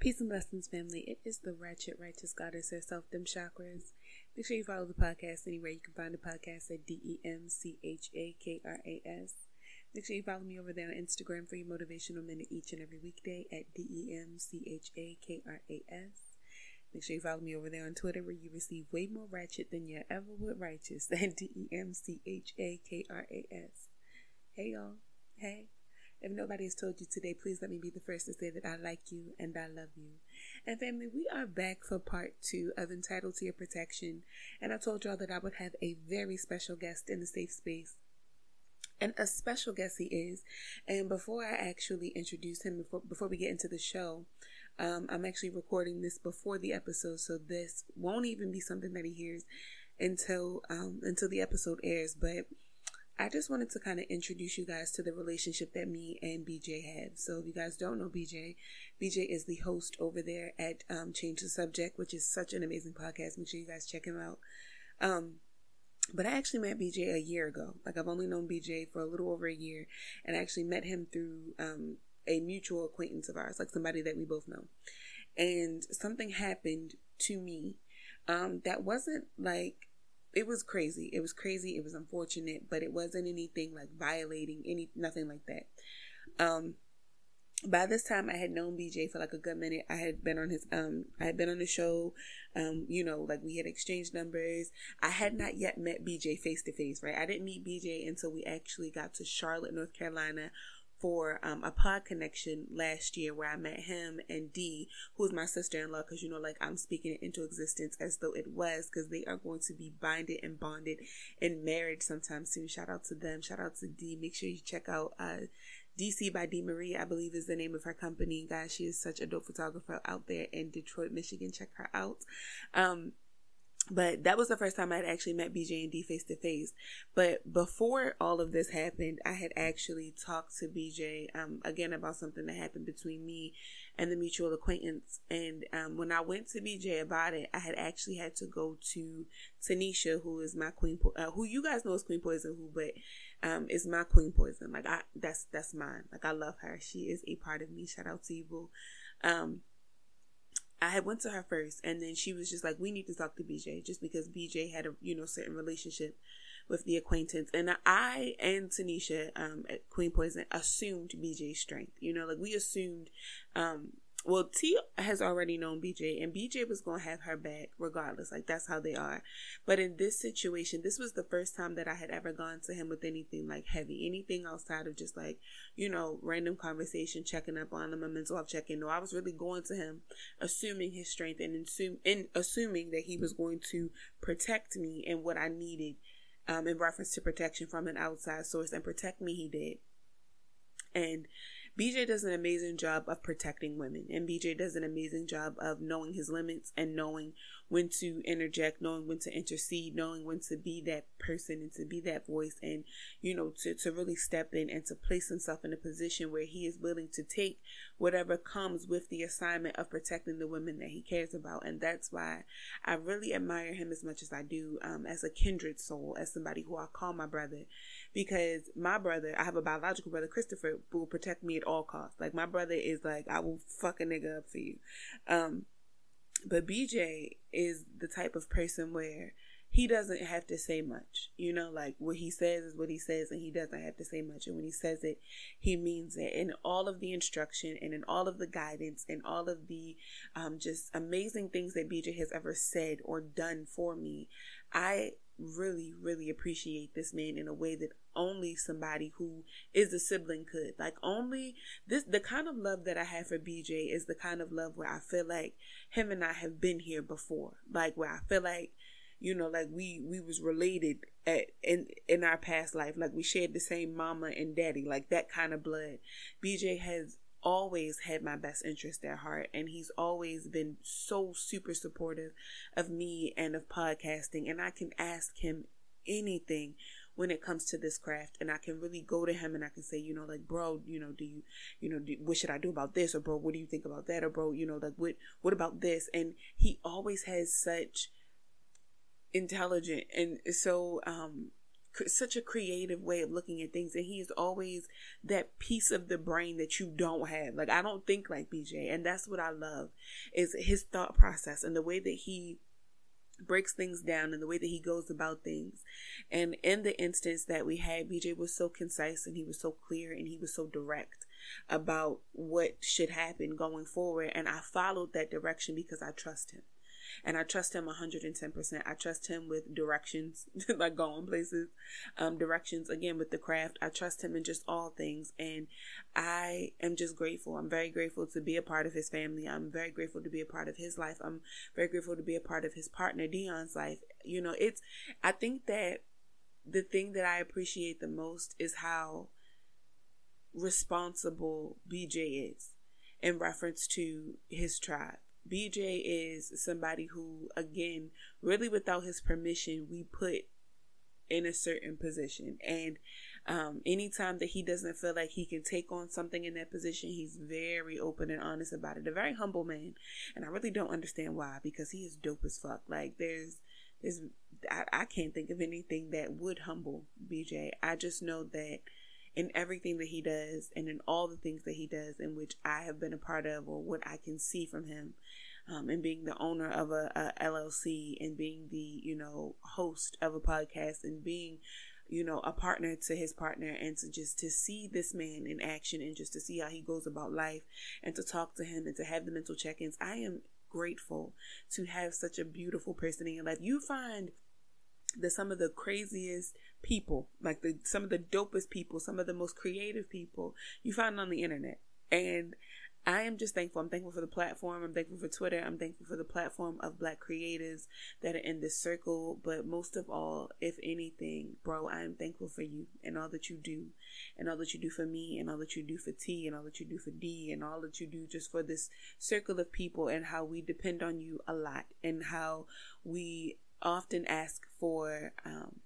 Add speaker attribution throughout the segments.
Speaker 1: Peace and blessings, family. It is the Ratchet Righteous Goddess herself, Dem Chakras. Make sure you follow the podcast anywhere you can find the podcast at D E M C H A K R A S. Make sure you follow me over there on Instagram for your motivational minute each and every weekday at D E M C H A K R A S. Make sure you follow me over there on Twitter where you receive way more ratchet than you ever would righteous at D E M C H A K R A S. Hey, y'all. Hey. If nobody has told you today, please let me be the first to say that I like you and I love you. And family, we are back for part two of Entitled to Your Protection. And I told y'all that I would have a very special guest in the safe space. And a special guest he is. And before I actually introduce him, before, before we get into the show, um, I'm actually recording this before the episode, so this won't even be something that he hears until um, until the episode airs. But I just wanted to kind of introduce you guys to the relationship that me and BJ have. So if you guys don't know BJ, BJ is the host over there at um, Change the Subject, which is such an amazing podcast. Make sure you guys check him out. Um, but I actually met BJ a year ago. Like I've only known BJ for a little over a year, and I actually met him through um, a mutual acquaintance of ours, like somebody that we both know. And something happened to me um, that wasn't like it was crazy. It was crazy. It was unfortunate, but it wasn't anything like violating any nothing like that. Um, by this time I had known BJ for like a good minute. I had been on his um I had been on the show. Um, you know, like we had exchanged numbers. I had not yet met BJ face to face, right? I didn't meet BJ until we actually got to Charlotte, North Carolina for um, a pod connection last year where I met him and Dee, who is my sister in law, because you know, like I'm speaking it into existence as though it was, because they are going to be binded and bonded and married sometime soon. Shout out to them. Shout out to Dee. Make sure you check out uh, DC by Dee Marie, I believe is the name of her company. Guys, she is such a dope photographer out there in Detroit, Michigan. Check her out. Um, but that was the first time I'd actually met BJ and D face to face. But before all of this happened, I had actually talked to BJ um, again about something that happened between me and the mutual acquaintance. And um, when I went to BJ about it, I had actually had to go to Tanisha, who is my queen, po- uh, who you guys know is Queen Poison, who but um, is my queen poison. Like I, that's that's mine. Like I love her. She is a part of me. Shout out to you, Um, I had went to her first, and then she was just like, "We need to talk to BJ," just because BJ had a you know certain relationship with the acquaintance, and I and Tanisha um, at Queen Poison assumed BJ's strength. You know, like we assumed um, well, T has already known BJ, and BJ was to have her back regardless. Like, that's how they are. But in this situation, this was the first time that I had ever gone to him with anything like heavy, anything outside of just like, you know, random conversation, checking up on him, a mental health check in. No, I was really going to him, assuming his strength and assume, in assuming that he was going to protect me and what I needed um, in reference to protection from an outside source. And protect me, he did. And BJ does an amazing job of protecting women, and BJ does an amazing job of knowing his limits and knowing when to interject, knowing when to intercede, knowing when to be that person and to be that voice, and you know, to, to really step in and to place himself in a position where he is willing to take whatever comes with the assignment of protecting the women that he cares about. And that's why I really admire him as much as I do um, as a kindred soul, as somebody who I call my brother because my brother, I have a biological brother, Christopher, will protect me at all costs. Like my brother is like, I will fuck a nigga up for you. Um, but BJ is the type of person where he doesn't have to say much. You know, like what he says is what he says, and he doesn't have to say much. And when he says it, he means it. In all of the instruction and in all of the guidance and all of the um, just amazing things that BJ has ever said or done for me, I really, really appreciate this man in a way that only somebody who is a sibling could. Like only this the kind of love that I have for BJ is the kind of love where I feel like him and I have been here before. Like where I feel like you know like we we was related at in in our past life like we shared the same mama and daddy like that kind of blood bj has always had my best interest at heart and he's always been so super supportive of me and of podcasting and I can ask him anything when it comes to this craft and I can really go to him and I can say, you know, like, bro, you know, do you, you know, do, what should I do about this? Or bro, what do you think about that? Or bro, you know, like, what, what about this? And he always has such intelligent and so, um, such a creative way of looking at things and he is always that piece of the brain that you don't have. Like i don't think like bj and that's what i love is his thought process and the way that he breaks things down and the way that he goes about things. And in the instance that we had bj was so concise and he was so clear and he was so direct about what should happen going forward and i followed that direction because i trust him and I trust him 110%. I trust him with directions, like going places, um, directions again with the craft. I trust him in just all things, and I am just grateful. I'm very grateful to be a part of his family. I'm very grateful to be a part of his life. I'm very grateful to be a part of his partner Dion's life. You know, it's. I think that the thing that I appreciate the most is how responsible BJ is in reference to his tribe. BJ is somebody who, again, really without his permission, we put in a certain position. And um, anytime that he doesn't feel like he can take on something in that position, he's very open and honest about it. A very humble man. And I really don't understand why, because he is dope as fuck. Like, there's, there's, I, I can't think of anything that would humble BJ. I just know that in everything that he does and in all the things that he does in which I have been a part of or what I can see from him um, and being the owner of a, a LLC and being the you know host of a podcast and being you know a partner to his partner and to just to see this man in action and just to see how he goes about life and to talk to him and to have the mental check-ins I am grateful to have such a beautiful person in your life. You find that some of the craziest people, like the some of the dopest people, some of the most creative people you find on the internet. And I am just thankful. I'm thankful for the platform. I'm thankful for Twitter. I'm thankful for the platform of black creators that are in this circle. But most of all, if anything, bro, I am thankful for you and all that you do, and all that you do for me, and all that you do for T, and all that you do for D, and all that you do just for this circle of people, and how we depend on you a lot, and how we often ask for um,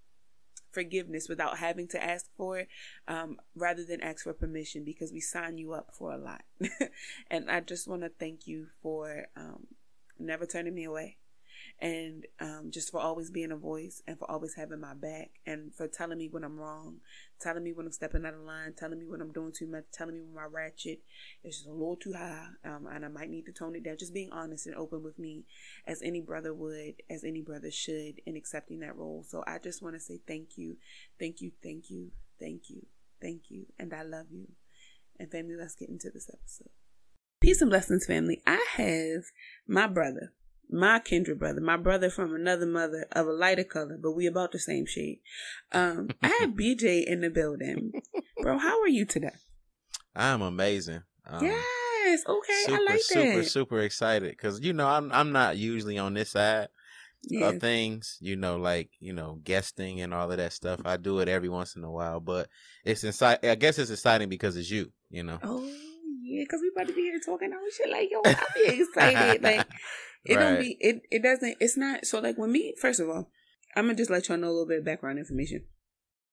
Speaker 1: forgiveness without having to ask for it, um, rather than ask for permission because we sign you up for a lot. and I just want to thank you for um, never turning me away and um, just for always being a voice and for always having my back and for telling me when I'm wrong, telling me when I'm stepping out of line, telling me when I'm doing too much, telling me when my ratchet is just a little too high um, and I might need to tone it down. Just being honest and open with me as any brother would, as any brother should in accepting that role. So I just want to say thank you, thank you, thank you, thank you, thank you, and I love you. And family, let's get into this episode. Peace and blessings, family. I have my brother my kindred brother, my brother from another mother of a lighter color, but we about the same shade. Um, I have BJ in the building, bro. How are you today?
Speaker 2: I'm amazing.
Speaker 1: Um, yes, okay,
Speaker 2: super,
Speaker 1: I like
Speaker 2: super,
Speaker 1: that.
Speaker 2: Super, super excited because you know I'm I'm not usually on this side
Speaker 1: Yes.
Speaker 2: of things. You know, like you know, guesting and all of that stuff. I do it every once in a while, but it's inside. I guess it's exciting because it's you. You know.
Speaker 1: Oh yeah, because we about to be here talking all shit. Like yo, I'm excited. like it don't be it. It doesn't. It's not. So like when me, first of all, I'm gonna just let y'all know a little bit of background information.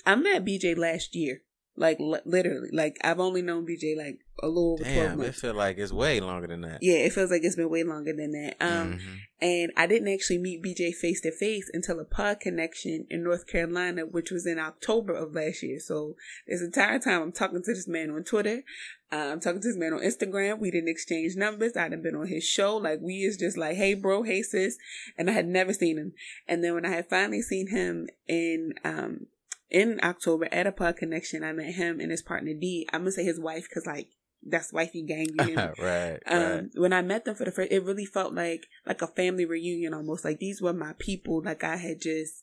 Speaker 1: I met BJ last year. Like li- literally, like I've only known BJ like a little over twelve
Speaker 2: Damn, it
Speaker 1: months.
Speaker 2: feel like it's way longer than that.
Speaker 1: Yeah, it feels like it's been way longer than that. Um,
Speaker 2: Mhm.
Speaker 1: and I didn't actually meet BJ face to face until a pod connection in North Carolina, which was in October of last year. So this entire time I'm talking to this man on Twitter. Uh, I'm talking to this man on Instagram. We didn't exchange numbers. I hadn't been on his show. Like we is just like, hey bro, hey sis. And I had never seen him. And then when I had finally seen him in, um, in October at a pod connection, I met him and his partner D. I'm gonna say his wife because like that's wifey gang. You me?
Speaker 2: right, right.
Speaker 1: um when i met them for the first it really felt like like a family reunion almost like these were my people like i had just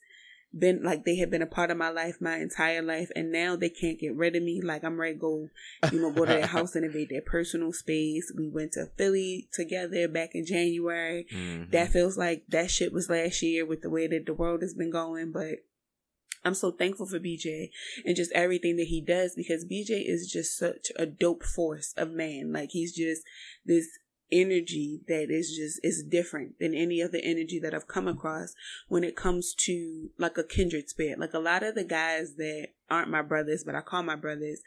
Speaker 1: been like they had been a part of my life my entire life and now they can't get rid of me like i'm ready to go you know go to their house and invade their personal space we went to philly together back in january
Speaker 2: Mhm.
Speaker 1: that feels like that shit was last year with the way that the world has been going but i'm so thankful for bj and just everything that he does because bj is just such a dope force of man like he's just this energy that is just is different than any other energy that I've come across when it comes to like a kindred spirit. Like a lot of the guys that aren't my brothers, but I call my brothers,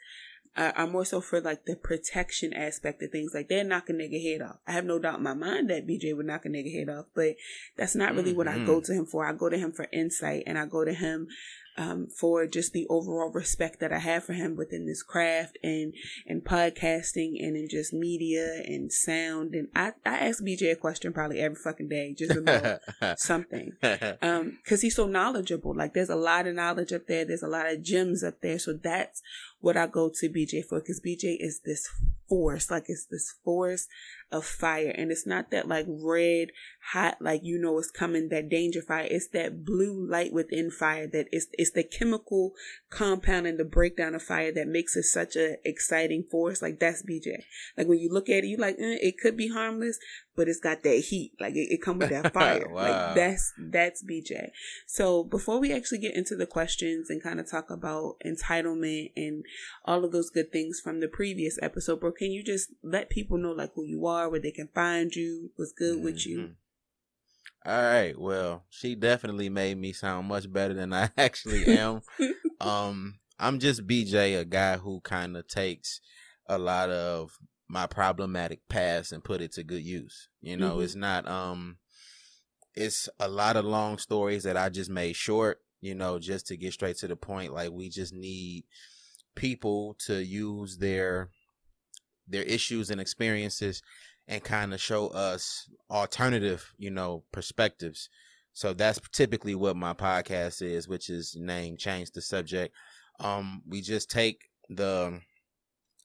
Speaker 1: uh, are more so for like the protection aspect of things. Like they're knocking nigga head off. I have no doubt in my mind that BJ would knock a nigga head off, but that's not really what I go
Speaker 2: Mhm.
Speaker 1: to him for. I go to him for insight and I go to him um, for just the overall respect that I have for him within this craft and and podcasting and in just media and sound. And I, I ask BJ a question probably every fucking day just about something. Um, cause he's so knowledgeable. Like there's a lot of knowledge up there. There's a lot of gems up there. So that's what I go to BJ for. Cause BJ is this force. Like it's this force of fire. And it's not that like red, hot, like you know it's coming, that danger fire. It's that blue light within fire that is it's the chemical compound and the breakdown of fire that makes it such a exciting force. Like that's BJ. Like when you look at it, you like, eh, it could be harmless, but it's got that heat. Like it, it comes with that fire. wow. Like that's that's BJ. So before we actually get into the questions and kind of talk about entitlement and all of those good things from the previous episode, bro, can you just let people know like who you are, where they can find you, what's good mm-hmm. with you? Mm-hmm.
Speaker 2: All right. Well, she definitely made me sound much better than I actually am. um, I'm just BJ, a guy who kind of takes a lot of my problematic past and put it to good use. You know, mm-hmm. it's not um it's a lot of long stories that I just made short, you know, just to get straight to the point. Like we just need people to use their their issues and experiences and kind of show us alternative, you know, perspectives. So that's typically what my podcast is, which is name Change the Subject. Um, we just take the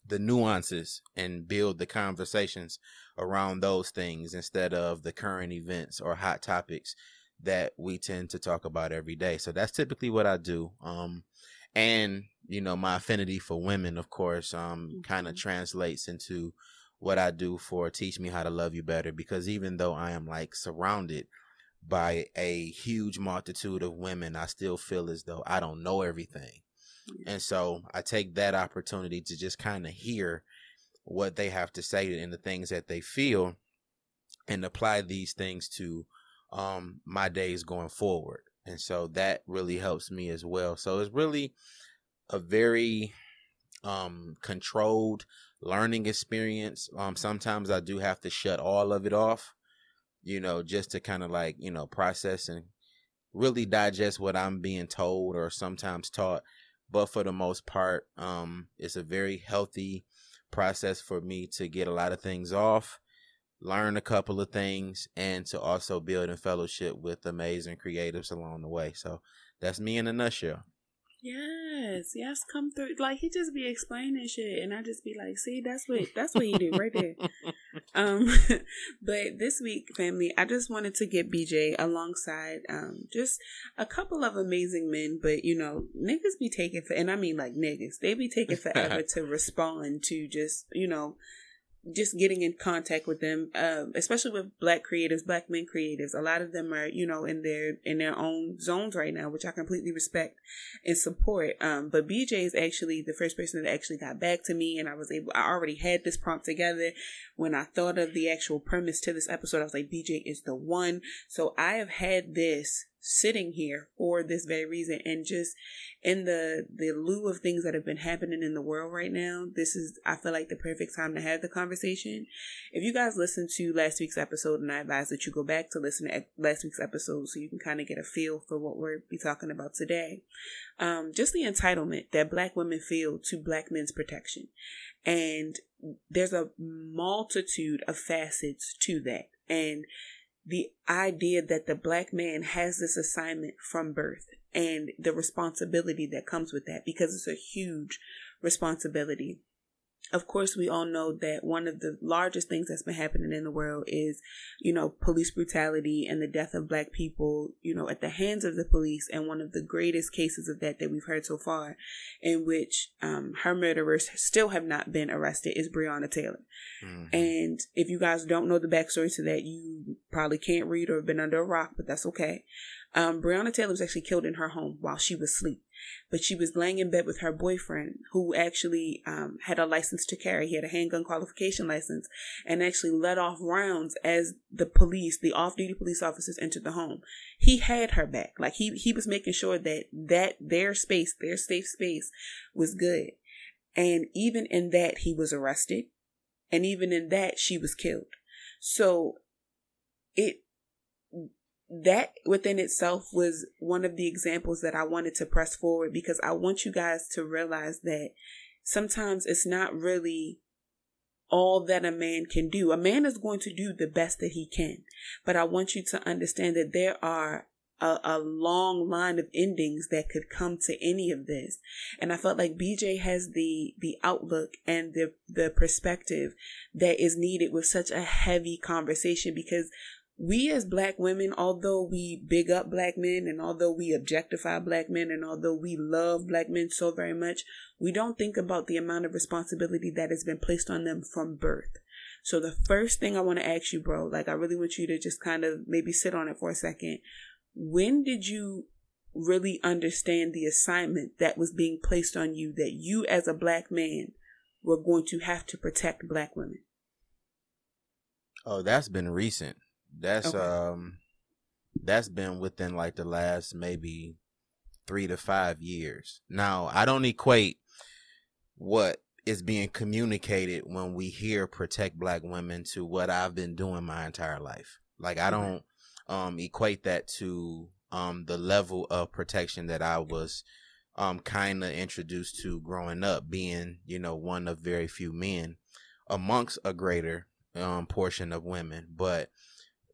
Speaker 2: the nuances and build the conversations around those things instead of the current events or hot topics that we tend to talk about every day. So that's typically what I do. Um, and you know, my affinity for women, of course, um, mm-hmm. kind of translates into what I do for Teach Me How to Love You Better because even though I am like surrounded by a huge multitude of women, I still feel as though I don't know everything. And so I take that opportunity to just kind of hear what they have to say and the things that they feel and apply these things to um, my days going forward. And so that really helps me as well. So it's really a very um, controlled learning experience. Um, sometimes I do have to shut all of it off, you know, just to kind of like, you know, process and really digest what I'm being told or sometimes taught. But for the most part, um, it's a very healthy process for me to get a lot of things off, learn a couple of things, and to also build in fellowship with amazing creatives along the way. So that's me in a nutshell.
Speaker 1: Yes, yes, come through. Like he just be explaining shit, and I just be like, "See, that's what that's what he did right there." um, but this week, family, I just wanted to get BJ alongside um just a couple of amazing men. But you know, niggas be taking for, and I mean like niggas, they be taking forever to respond to just you know just getting in contact with them, um, especially with black creatives, black men creatives. A lot of them are, you know, in their in their own zones right now, which I completely respect and support. Um, but BJ is actually the first person that actually got back to me, and I was able. I already had this prompt together when I thought of the actual premise to this episode. I was like, BJ is the one. So I have had this sitting here for this very reason. And just in the the lieu of things that have been happening in the world right now this is i feel like the perfect time to have the conversation. If you guys listened to last week's episode and i advise that you go back to listen to last week's episode so you can kind of get a feel for what we're be talking about today. Um, just the entitlement that black women feel to black men's protection. And there's a multitude of facets to that. And the idea that the black man has this assignment from birth and the responsibility that comes with that because it's a huge responsibility of course, we all know that one of the largest things that's been happening in the world is, you know, police brutality and the death of black people, you know, at the hands of the police. And one of the greatest cases of that that we've heard so far, in which um, her murderers still have not been arrested, is Breonna Taylor. Mm-hmm. And if you guys don't know the backstory to that, you probably can't read or have been under a rock, but that's okay. Um, Breonna Taylor was actually killed in her home while she was asleep but she was laying in bed with her boyfriend who actually um, had a license to carry. He had a handgun qualification license and actually let off rounds as the police, the off-duty police officers entered the home. He had her back. Like he, he was making sure that that their space, their safe space was good. And even in that, he was arrested. And even in that, she was killed. So it, that within itself was one of the examples that I wanted to press forward because I want you guys to realize that sometimes it's not really all that a man can do. A man is going to do the best that he can, but I want you to understand that there are a, a, long line of endings that could come to any of this. And I felt like BJ has the, the outlook and the, the perspective that is needed with such a heavy conversation because we as black women, although we big up black men and although we objectify black men and although we love black men so very much, we don't think about the amount of responsibility that has been placed on them from birth. So the first thing I want to ask you, bro, like I really want you to just kind of maybe sit on it for a second. When did you really understand the assignment that was being placed on you that you as a black man were going to have to protect black women?
Speaker 2: Oh, that's been recent. That's
Speaker 1: Okay.
Speaker 2: um that's been within like the last maybe 3 to 5 years. Now, I don't equate what is being communicated when we hear protect black women to what I've been doing my entire life. Like I don't um equate that to um the level of protection that I was um kind of introduced to growing up being, you know, one of very few men amongst a greater um portion of women, but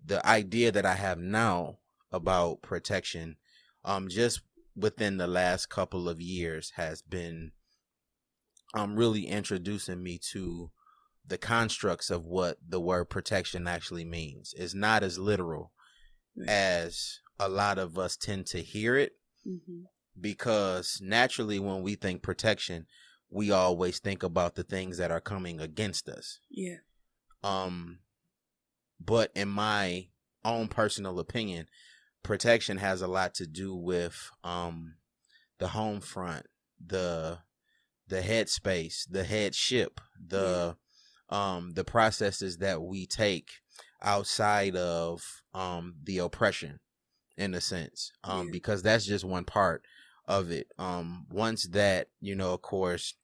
Speaker 2: the idea that I have now about protection um just within the last couple of years has been um really introducing me to the constructs of what the word protection actually means. It's not as literal
Speaker 1: Right.
Speaker 2: as a lot of us tend to hear it
Speaker 1: Mm-hmm.
Speaker 2: because naturally when we think protection, we always think about the things that are coming against us.
Speaker 1: Yeah.
Speaker 2: Um, but in my own personal opinion, protection has a lot to do with um the home front, the the headspace, the headship, the um the processes that we take outside of um the oppression in a sense. Um
Speaker 1: Yeah.
Speaker 2: because that's just one part of it. Um once that, you know, of course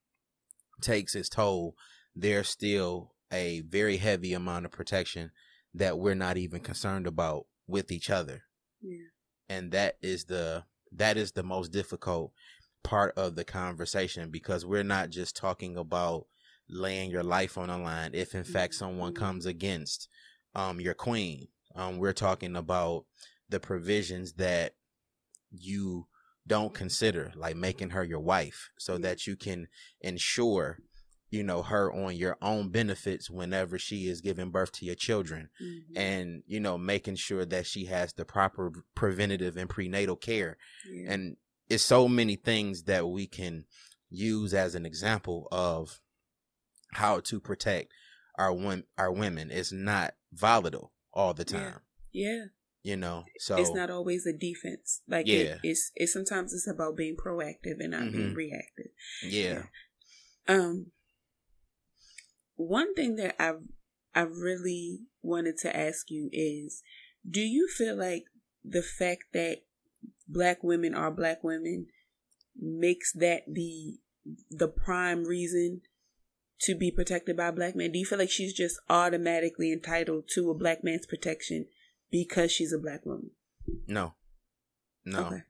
Speaker 2: takes its toll, there's still a very heavy amount of protection that we're not even concerned about with each other.
Speaker 1: Yeah.
Speaker 2: And that is the that is the most difficult part of the conversation because we're not just talking about laying your life on the line if in fact someone
Speaker 1: Mhm.
Speaker 2: comes against um your queen. Um we're talking about the provisions that you don't consider like making her your wife so
Speaker 1: Yeah.
Speaker 2: that you can ensure you know her on your own benefits whenever she is giving birth to your children
Speaker 1: Mhm.
Speaker 2: and you know making sure that she has the proper preventative and prenatal care
Speaker 1: yeah.
Speaker 2: and it's so many things that we can use as an example of how to protect our wom- our women it's not volatile all the time
Speaker 1: yeah.
Speaker 2: you know so
Speaker 1: it's not always a defense. Like
Speaker 2: Yeah.
Speaker 1: it, it's it's sometimes it's about being proactive and not being
Speaker 2: Mhm.
Speaker 1: reactive.
Speaker 2: yeah
Speaker 1: Um, one thing that I I really wanted to ask you is, do you feel like the fact that black women are black women makes that the the prime reason to be protected by a black men? Do you feel like she's just automatically entitled to a black man's protection because she's a black woman?
Speaker 2: no no
Speaker 1: Okay.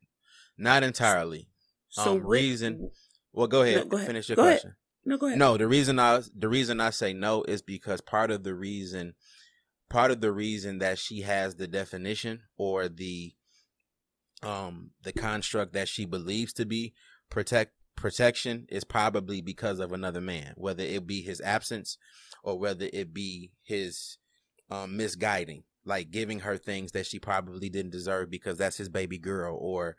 Speaker 2: not entirely
Speaker 1: So
Speaker 2: Um,
Speaker 1: what-
Speaker 2: reason- well go ahead
Speaker 1: No, go ahead.
Speaker 2: finish your
Speaker 1: Go ahead. No, go ahead.
Speaker 2: No, the reason I the reason I say no is because part of the reason part of the reason that she has the definition or the um the construct that she believes to be protect protection is probably because of another man, whether it be his absence or whether it be his um misguiding, like giving her things that she probably didn't deserve because that's his baby girl or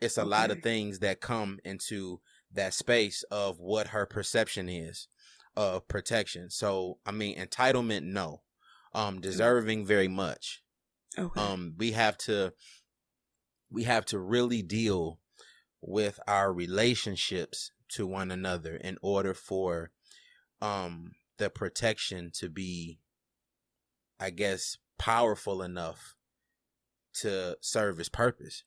Speaker 2: it's a lot of things that come into that space of what her perception is of protection. So, I mean, entitlement, no. Um, deserving very much.
Speaker 1: Okay.
Speaker 2: Um, we have to, we have to really deal with our relationships to one another in order for, um, the protection to be, I guess, powerful enough to serve its purpose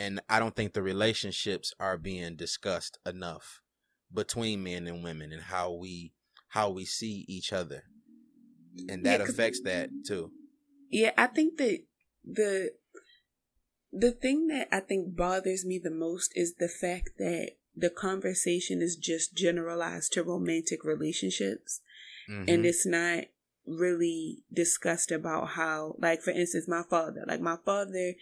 Speaker 2: and I don't think the relationships are being discussed enough between men and women and how we how we see each other. And that
Speaker 1: Yeah,
Speaker 2: affects that too.
Speaker 1: Yeah, I think that the the thing that I think bothers me the most is the fact that the conversation is just generalized to romantic relationships. Mm-hmm. and it's not really discussed about how like for instance my father. Like my father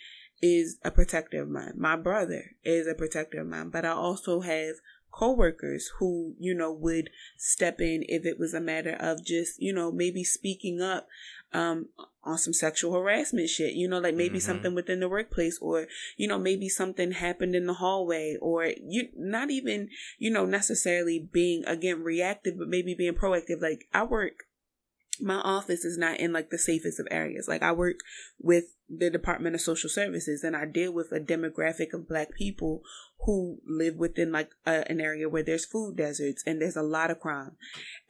Speaker 1: is a protector of mine my brother is a protector of mine but i also have coworkers who you know would step in if it was a matter of just you know maybe speaking up um on some sexual harassment shit you know like maybe mm-hmm. something within the workplace or you know maybe something happened in the hallway or you not even you know necessarily being again reactive but maybe being proactive like i work my office is not in like the safest of areas. Like I work with the Department of Social Services and I deal with a demographic of black people who live within like a, an area where there's food deserts and there's a lot of crime.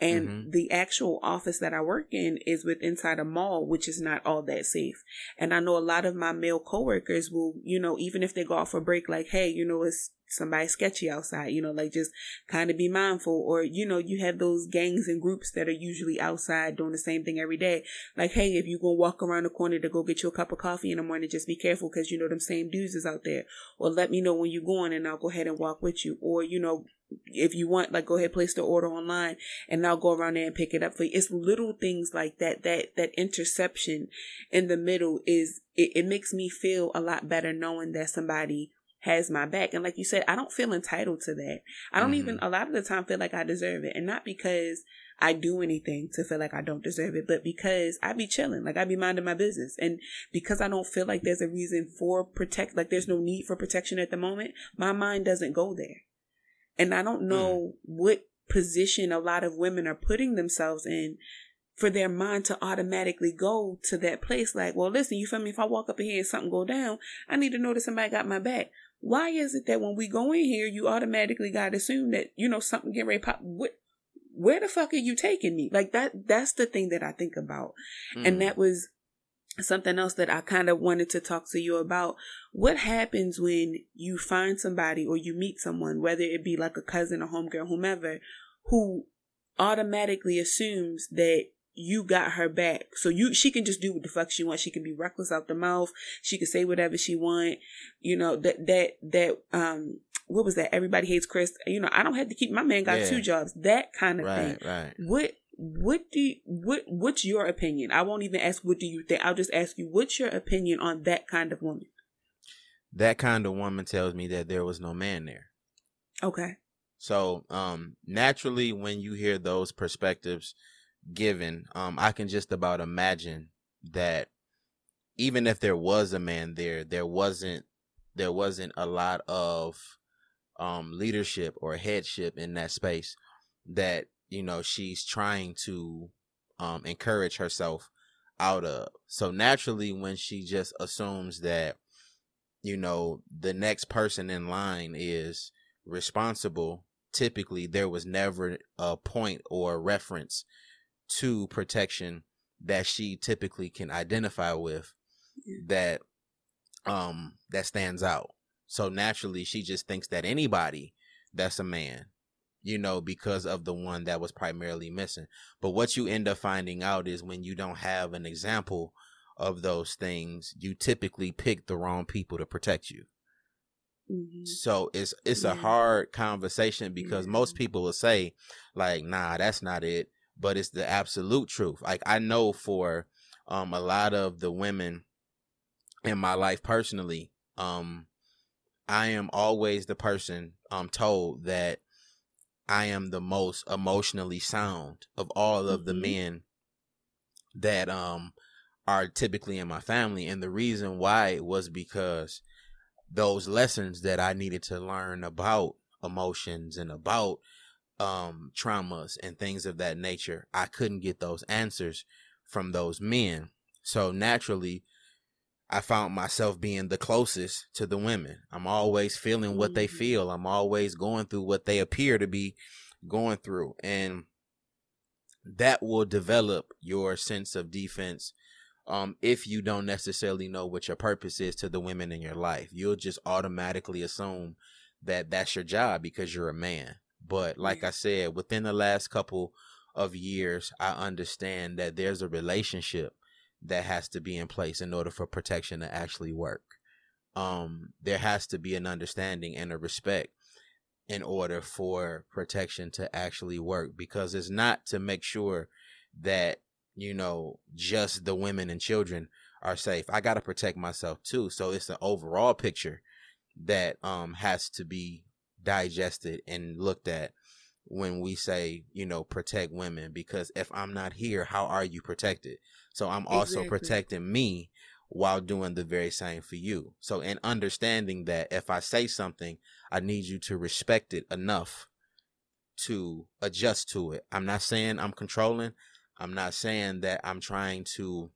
Speaker 1: And mm-hmm. the actual office that I work in is with inside a mall, which is not all that safe. And I know a lot of my male coworkers will, you know, even if they go off for break, like, hey, you know, it's somebody sketchy outside, you know, like just kind of be mindful. Or, you know, you have those gangs and groups that are usually outside doing the same thing every day. Like, hey, if you go walk around the corner to go get you a cup of coffee in the morning, just be careful because you know them same dudes is out there. Or let me know when you're going and I'll go ahead and walk with you. Or, you know, if you want, like go ahead, place the order online and I'll go around there and pick it up for you. It's little things like that, that, that interception in the middle is, it, it makes me feel a lot better knowing that somebody has my back. And like you said, I don't feel entitled to that. I don't mm-hmm. even a lot of the time feel like I deserve it. And not because I do anything to feel like I don't deserve it, but because I be chilling, like I be minding my business. And because I don't feel like there's a reason for protect, like there's no need for protection at the moment, my mind doesn't go there. And I don't know mm. what position a lot of women are putting themselves in for their mind to automatically go to that place. Like, well, listen, you feel me? If I walk up in here and something go down, I need to know that somebody got my back. Why is it that when we go in here, you automatically got to assume that, you know, something get ready pop? What, where the fuck are you taking me? Like that, that's the thing that I think about. Mm. And that was something else that I kind of wanted to talk to you about. What happens when you find somebody or you meet someone, whether it be like a cousin, a homegirl, whomever, who automatically assumes that you got her back. So you she can just do what the fuck she wants. She can be reckless out the mouth. She can say whatever she want. You know, that that that um what was that? Everybody hates Chris. You know, I don't have to keep my man got yeah. two jobs. That kind of
Speaker 2: right,
Speaker 1: thing.
Speaker 2: Right.
Speaker 1: What what do you, what what's your opinion? I won't even ask what do you think. I'll just ask you what's your opinion on that kind of woman?
Speaker 2: That kind of woman tells me that there was no man there.
Speaker 1: Okay.
Speaker 2: So, um naturally when you hear those perspectives, given, um, I can just about imagine that even if there was a man there, there wasn't there wasn't a lot of um leadership or headship in that space that you know she's trying to um encourage herself out of. So naturally when she just assumes that you know the next person in line is responsible, typically there was never a point or reference to protection that she typically can identify with that um that stands out. So naturally she just thinks that anybody that's a man, you know, because of the one that was primarily missing. But what you end up finding out is when you don't have an example of those things, you typically pick the wrong people to protect you. Mm-hmm. So it's it's yeah. a hard conversation because yeah. most people will say like, "Nah, that's not it." But it's the absolute truth. Like I know for um a lot of the women in my life personally, um I am always the person um told that I am the most emotionally sound of all of mm-hmm. the men that um are typically in my family and the reason why was because those lessons that I needed to learn about emotions and about um, traumas and things of that nature. I couldn't get those answers from those men. So naturally, I found myself being the closest to the women. I'm always feeling what they mm-hmm. feel. I'm always going through what they appear to be going through. And that will develop your sense of defense um, if you don't necessarily know what your purpose is to the women in your life. You'll just automatically assume that that's your job because you're a man. But like I said, within the last couple of years, I understand that there's a relationship that has to be in place in order for protection to actually work. Um, there has to be an understanding and a respect in order for protection to actually work because it's not to make sure that, you know, just the women and children are safe. I got to protect myself too. So it's an overall picture that um has to be digested and looked at when we say, you know, protect women because if I'm not here, how are you protected? So I'm also exactly. protecting me while doing the very same for you. So in understanding that if I say something, I need you to respect it enough to adjust to it. I'm not saying I'm controlling. I'm not saying that I'm trying to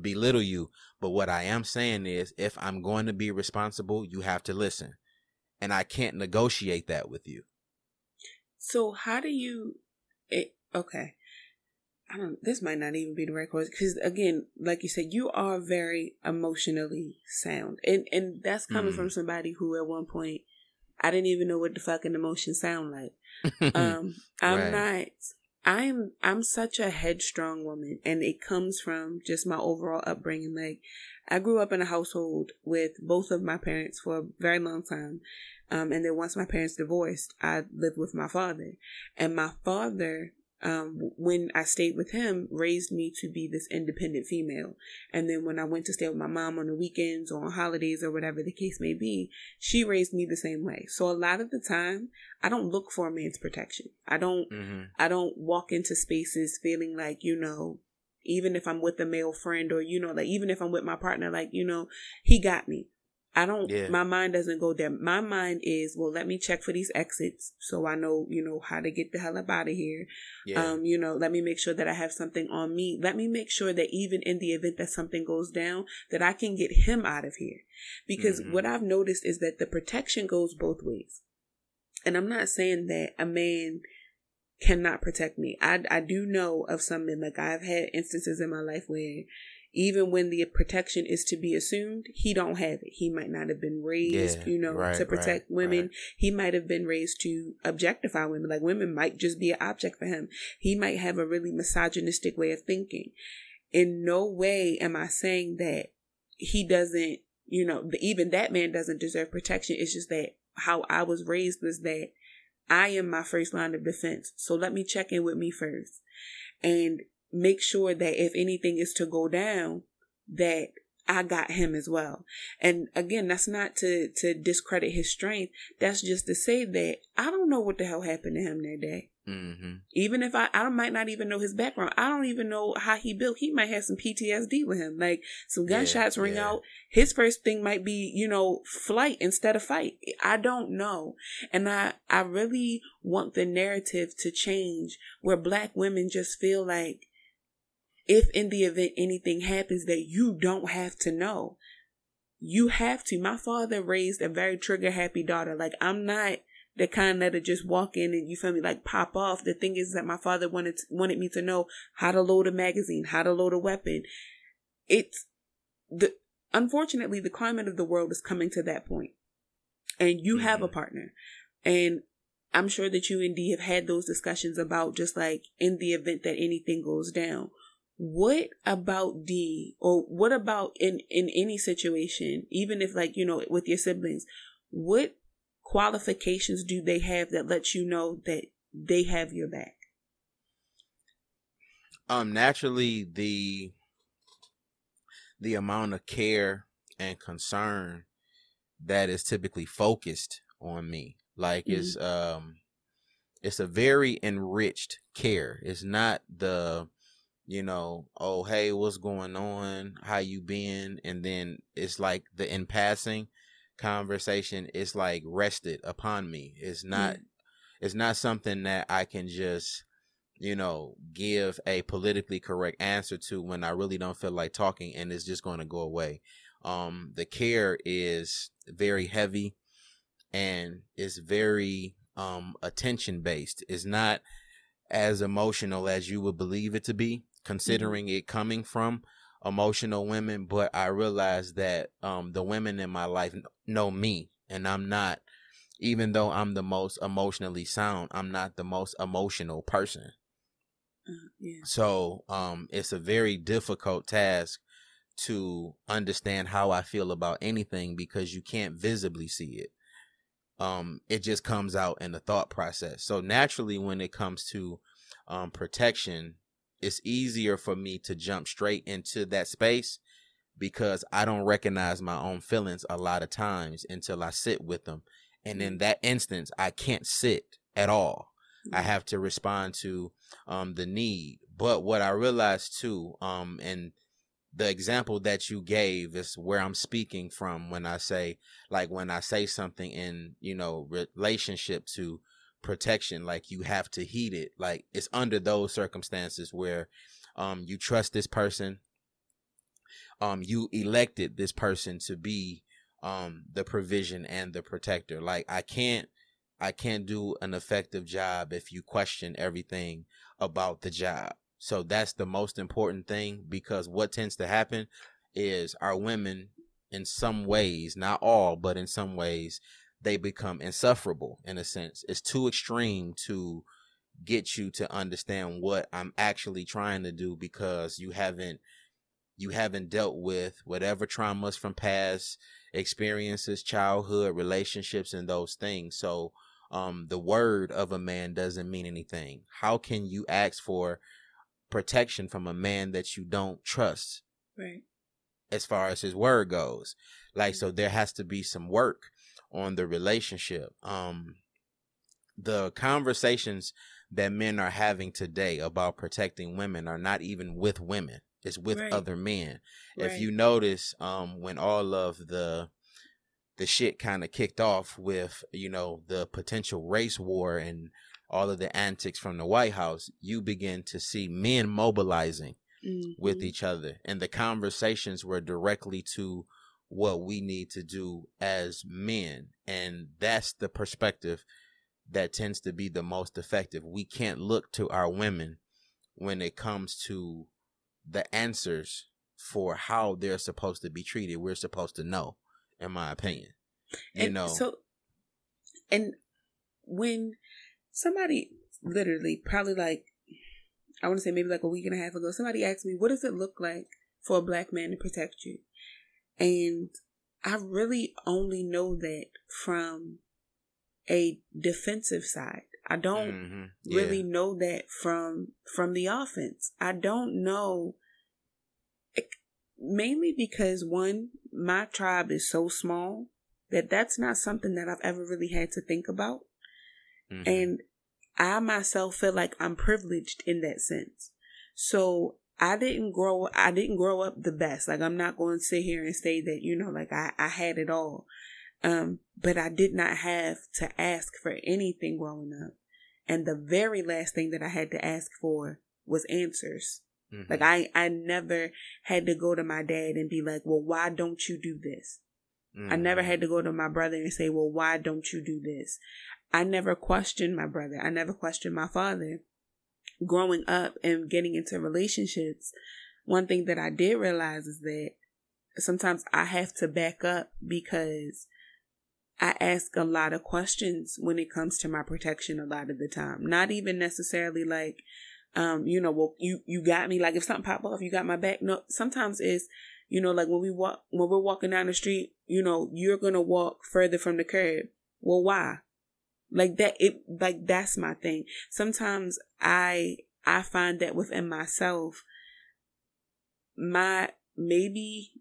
Speaker 2: belittle you, but what I am saying is if I'm going to be responsible, you have to listen. And I can't negotiate that with you.
Speaker 1: So how do you it, okay. I don't this might not even be the right question because again, like you said, you are very emotionally sound. And and that's coming mm. from somebody who at one point I didn't even know what the fucking emotions sound like. um I'm right. not I'm I'm such a headstrong woman and it comes from just my overall upbringing. Like I grew up in a household with both of my parents for a very long time. Um, and then once my parents divorced, I lived with my father. And my father um, when I stayed with him, raised me to be this independent female. And then when I went to stay with my mom on the weekends or on holidays or whatever the case may be, she raised me the same way. So a lot of the time, I don't look for a man's protection. I don't, mm-hmm. I don't walk into spaces feeling like, you know, even if I'm with a male friend or, you know, like even if I'm with my partner, like, you know, he got me. I don't, yeah. my mind doesn't go there. My mind is, well, let me check for these exits so I know, you know, how to get the hell up out of here. Yeah. Um, you know, let me make sure that I have something on me. Let me make sure that even in the event that something goes down, that I can get him out of here. Because mm-hmm. what I've noticed is that the protection goes both ways. And I'm not saying that a man cannot protect me. I, I do know of some men, like I've had instances in my life where even when the protection is to be assumed, he don't have it. He might not have been raised, yeah, you know, right, to protect right, women. Right. He might have been raised to objectify women. Like women might just be an object for him. He might have a really misogynistic way of thinking. In no way am I saying that he doesn't, you know, even that man doesn't deserve protection. It's just that how I was raised was that I am my first line of defense. So let me check in with me first. And make sure that if anything is to go down, that I got him as well. And again, that's not to, to discredit his strength. That's just to say that I don't know what the hell happened to him that day. Mm-hmm. Even if I, I might not even know his background. I don't even know how he built. He might have some PTSD with him. Like some gunshots yeah, ring yeah. out. His first thing might be, you know, flight instead of fight. I don't know. And I, I really want the narrative to change where black women just feel like if in the event anything happens that you don't have to know. You have to. My father raised a very trigger happy daughter. Like I'm not the kind that'll just walk in and you feel me like pop off. The thing is that my father wanted wanted me to know how to load a magazine, how to load a weapon. It's the unfortunately the climate of the world is coming to that point. And you have a mm-hmm. partner. And I'm sure that you indeed have had those discussions about just like in the event that anything goes down what about D or what about in in any situation, even if like, you know, with your siblings, what qualifications do they have that lets you know that they have your back?
Speaker 2: Um naturally the the amount of care and concern that is typically focused on me. Like mm-hmm. it's um it's a very enriched care. It's not the you know, oh hey, what's going on? How you been? And then it's like the in passing conversation is like rested upon me. It's not mm. it's not something that I can just, you know, give a politically correct answer to when I really don't feel like talking and it's just going to go away. Um the care is very heavy and it's very um attention based. It's not as emotional as you would believe it to be Mm-hmm. Considering mm-hmm. it coming from emotional women, but I realize that um, the women in my life know me, and I'm not. Even though I'm the most emotionally sound, I'm not the most emotional person.
Speaker 1: Uh, yeah.
Speaker 2: So um, it's a very difficult task to understand how I feel about anything because you can't visibly see it. Um, it just comes out in the thought process. So naturally, when it comes to um, protection, it's easier for me to jump straight into that space because I don't recognize my own feelings a lot of times until I sit with them. And in that instance, I can't sit at all. I have to respond to um, the need. But what I realized too, um, and the example that you gave is where I'm speaking from when I say, like, when I say something in, you know, relationship to protection, like you have to heed it. Like it's under those circumstances where, um, you trust this person. Um, you elected this person to be, um, the provision and the protector. Like I can't, I can't do an effective job if you question everything about the job. So that's the most important thing because what tends to happen is our women, in some ways, not all, but in some ways, they become insufferable in a sense. It's too extreme to get you to understand what I'm actually trying to do because you haven't you haven't dealt with whatever traumas from past experiences, childhood, relationships and those things. So um the word of a man doesn't mean anything. How can you ask for protection from a man that you don't trust.
Speaker 1: Right.
Speaker 2: As far as his word goes. Like so there has to be some work on the relationship. Um the conversations that men are having today about protecting women are not even with women. It's with right. other men. Right. If you notice, um, when all of the the shit kind of kicked off with, you know, the potential race war and all of the antics from the White House, you begin to see men mobilizing mm-hmm. with each other. And the conversations were directly to what we need to do as men. And that's the perspective that tends to be the most effective. We can't look to our women when it comes to the answers for how they're supposed to be treated. We're supposed to know, in my opinion. You
Speaker 1: and
Speaker 2: know.
Speaker 1: So, and when somebody literally probably like I want to say maybe like a week and a half ago, somebody asked me, "What does it look like for a black man to protect you?" And I really only know that from a defensive side. I don't mm-hmm. yeah. really know that from from the offense. I don't know mainly because one, my tribe is so small that that's not something that I've ever really had to think about. Mm-hmm. And I myself feel like I'm privileged in that sense. So I didn't grow I didn't grow up the best. Like I'm not going to sit here and say that, you know, like I, I had it all. Um, but I did not have to ask for anything growing up. And the very last thing that I had to ask for was answers. Mm-hmm. Like I, I never had to go to my dad and be like, well, why don't you do this? Mm-hmm. I never had to go to my brother and say, well, why don't you do this? I never questioned my brother. I never questioned my father. Growing up and getting into relationships, one thing that I did realize is that sometimes I have to back up because I ask a lot of questions when it comes to my protection a lot of the time. Not even necessarily like, um, you know, well, you, you got me. Like if something pop off, you got my back. No, sometimes it's, you know, like when we walk, when we're walking down the street, you know, you're going to walk further from the curb. Well, why? Like that, it, like that's my thing. Sometimes I, I find that within myself, my, maybe,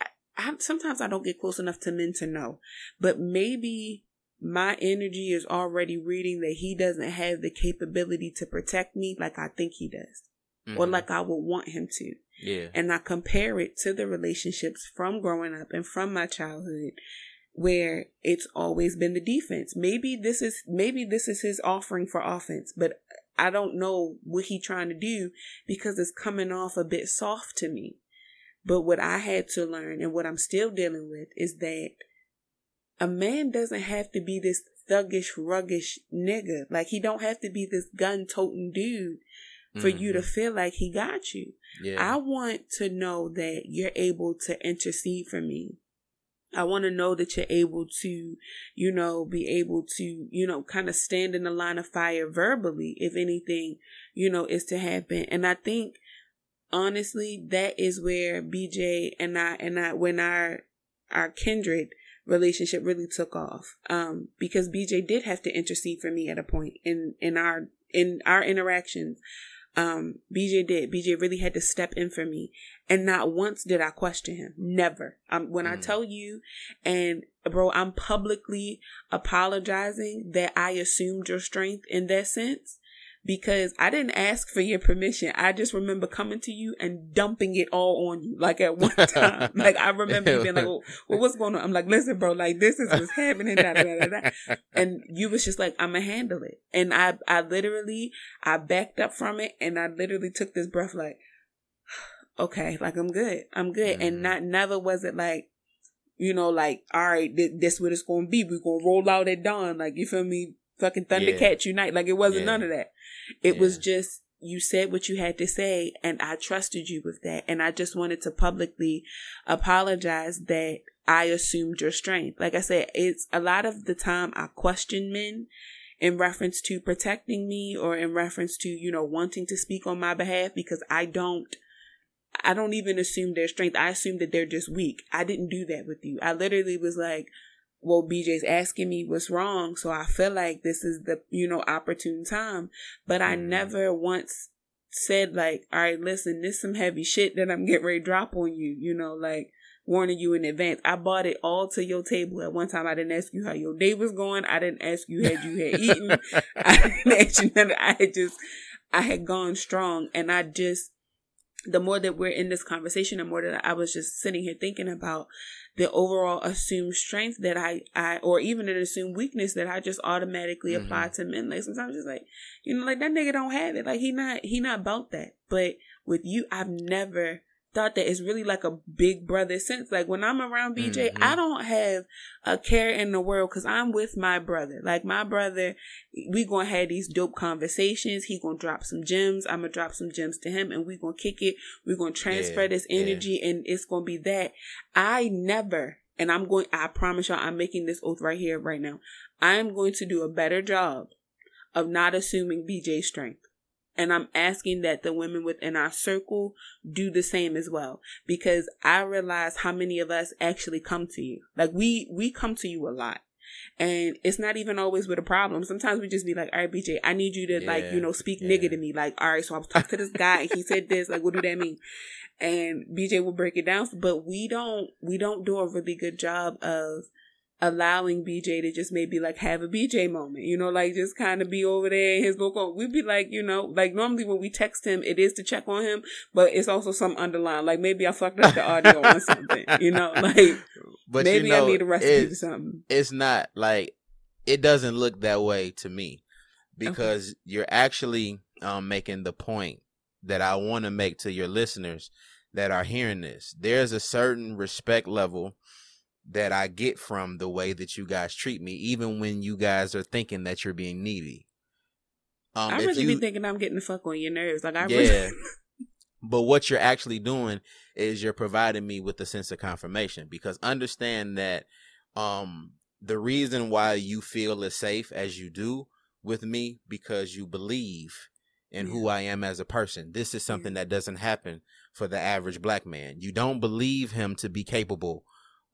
Speaker 1: I, I, sometimes I don't get close enough to men to know, but maybe my energy is already reading that he doesn't have the capability to protect me like I think he does. Mm-hmm. Or like I would want him to.
Speaker 2: Yeah.
Speaker 1: And I compare it to the relationships from growing up and from my childhood where it's always been the defense. Maybe this is maybe this is his offering for offense, but I don't know what he trying to do because it's coming off a bit soft to me. But what I had to learn and what I'm still dealing with is that a man doesn't have to be this thuggish, ruggish nigga. Like he don't have to be this gun toting dude for mm-hmm. you to mm-hmm. feel like he got you. Yeah. I want to know that you're able to intercede for me I want to know that you're able to, you know, be able to, you know, kind of stand in the line of fire verbally if anything, you know, is to happen. And I think honestly, that is where BJ and I and I when our our kindred relationship really took off. Um, because BJ did have to intercede for me at a point in in our in our interactions. Um, BJ did. BJ really had to step in for me. And not once did I question him. Never. Um, when mm. I tell you, and bro, I'm publicly apologizing that I assumed your strength in that sense because I didn't ask for your permission. I just remember coming to you and dumping it all on you, like at one time. like I remember you being like, well, well, what's going on?" I'm like, "Listen, bro, like this is what's happening." Da, da, da. And you was just like, "I'm gonna handle it," and I, I literally, I backed up from it, and I literally took this breath, like, "Okay, like I'm good, I'm good," mm. and not never was it like you know, like, all right, th- this what it's gonna be. We're gonna roll out at dawn. Like, you feel me? Fucking Thundercat yeah. Unite. Like, it wasn't yeah. none of that. It yeah. was just, you said what you had to say and I trusted you with that. And I just wanted to publicly apologize that I assumed your strength. Like I said, it's a lot of the time I question men in reference to protecting me or in reference to, you know, wanting to speak on my behalf because I don't I don't even assume their strength. I assume that they're just weak. I didn't do that with you. I literally was like, well, BJ's asking me what's wrong. So I feel like this is the, you know, opportune time. But I mm-hmm. never once said like, all right, listen, this some heavy shit that I'm getting ready to drop on you, you know, like warning you in advance. I bought it all to your table at one time. I didn't ask you how your day was going. I didn't ask you had you had eaten. I didn't ask you nothing. I had just, I had gone strong and I just, the more that we're in this conversation, the more that I was just sitting here thinking about the overall assumed strength that I, I, or even an assumed weakness that I just automatically mm-hmm. apply to men. Like sometimes just like, you know, like that nigga don't have it. Like he not, he not about that. But with you, I've never thought that it's really like a big brother sense. Like when I'm around BJ, mm-hmm. I don't have a care in the world because I'm with my brother. Like my brother, we gonna have these dope conversations. He gonna drop some gems. I'm gonna drop some gems to him, and we gonna kick it. we gonna transfer yeah, this energy, yeah. and it's gonna be that. I never, and I'm going. I promise y'all, I'm making this oath right here, right now. I'm going to do a better job of not assuming BJ's strength. And I'm asking that the women within our circle do the same as well. Because I realize how many of us actually come to you. Like we, we come to you a lot. And it's not even always with a problem. Sometimes we just be like, all right, BJ, I need you to yeah, like, you know, speak yeah. nigga to me. Like, all right, so I was talking to this guy and he said this. Like, what do that mean? And BJ will break it down. But we don't, we don't do a really good job of allowing BJ to just maybe like have a BJ moment, you know, like just kind of be over there in his local. We'd be like, you know, like normally when we text him, it is to check on him, but it's also some underlying, like maybe I fucked up the audio or something, you know, like but maybe you know, I need a recipe or something.
Speaker 2: It's not like it doesn't look that way to me because okay. you're actually um, making the point that I want to make to your listeners that are hearing this. There's a certain respect level that I get from the way that you guys treat me, even when you guys are thinking that you're being needy.
Speaker 1: Um, I really you, be thinking I'm getting the fuck on your nerves. Like I yeah.
Speaker 2: Really... but what you're actually doing is you're providing me with a sense of confirmation because understand that um the reason why you feel as safe as you do with me because you believe in yeah. who I am as a person. This is something yeah. that doesn't happen for the average black man. You don't believe him to be capable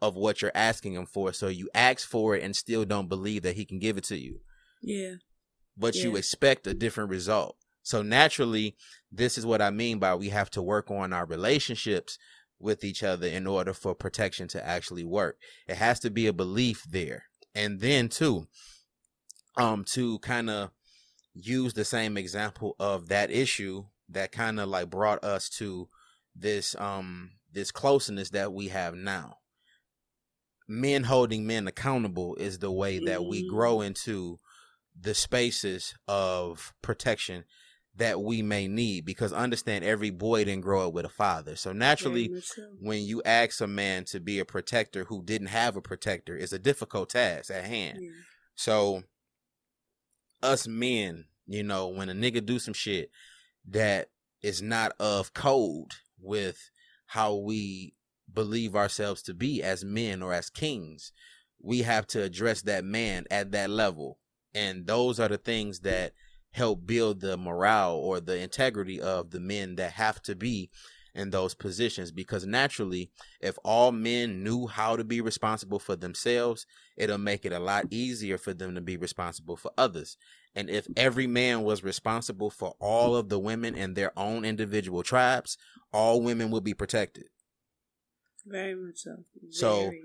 Speaker 2: of what you're asking him for. So you ask for it and still don't believe that he can give it to you.
Speaker 1: Yeah.
Speaker 2: But
Speaker 1: yeah.
Speaker 2: you expect a different result. So naturally, this is what I mean by we have to work on our relationships with each other in order for protection to actually work. It has to be a belief there. And then too, um, to kind of use the same example of that issue that kind of like brought us to this um this closeness that we have now men holding men accountable is the way that we grow mm. into the spaces of protection that we may need because understand every boy didn't grow up with a father so naturally when you ask a man to be a protector who didn't have a protector it's a difficult task at hand yeah. so us men you know when a nigga do some shit that is not of code with how we believe ourselves to be as men or as kings. We have to address that man at that level. And those are the things that help build the morale or the integrity of the men that have to be in those positions because naturally if all men knew how to be responsible for themselves it'll make it a lot easier for them to be responsible for others and if every man was responsible for all of the women in their own individual tribes all women would be protected
Speaker 1: very much so very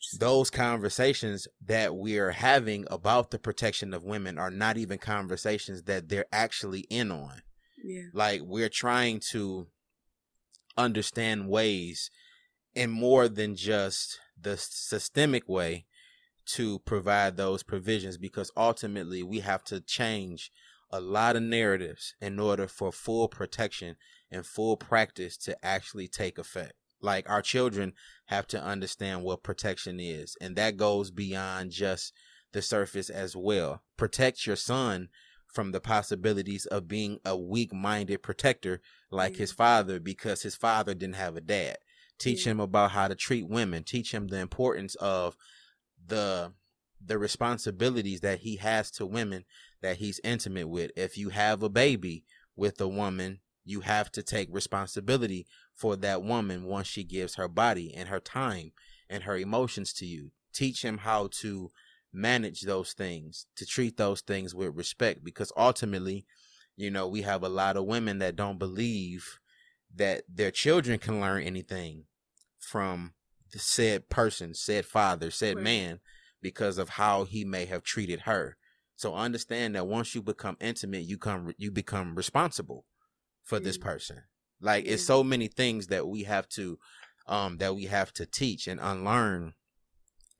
Speaker 2: so those conversations that we're having about the protection of women are not even conversations that they're actually in on
Speaker 1: yeah.
Speaker 2: like we're trying to understand ways in more than just the systemic way to provide those provisions because ultimately we have to change a lot of narratives in order for full protection and full practice to actually take effect. Like our children have to understand what protection is, and that goes beyond just the surface as well. Protect your son from the possibilities of being a weak minded protector like mm his father because his father didn't have a dad. Teach mm him about how to treat women. Teach him the importance of the the responsibilities that he has to women that he's intimate with. If you have a baby with a woman, you have to take responsibility for that woman once she gives her body and her time and her emotions to you. Teach him how to manage those things, to treat those things with respect because ultimately you know, we have a lot of women that don't believe that their children can learn anything from the said person, said father, said right. man, because of how he may have treated her. So understand that once you become intimate, you come you become responsible for this person. Like it's so many things that we have to um that we have to teach and unlearn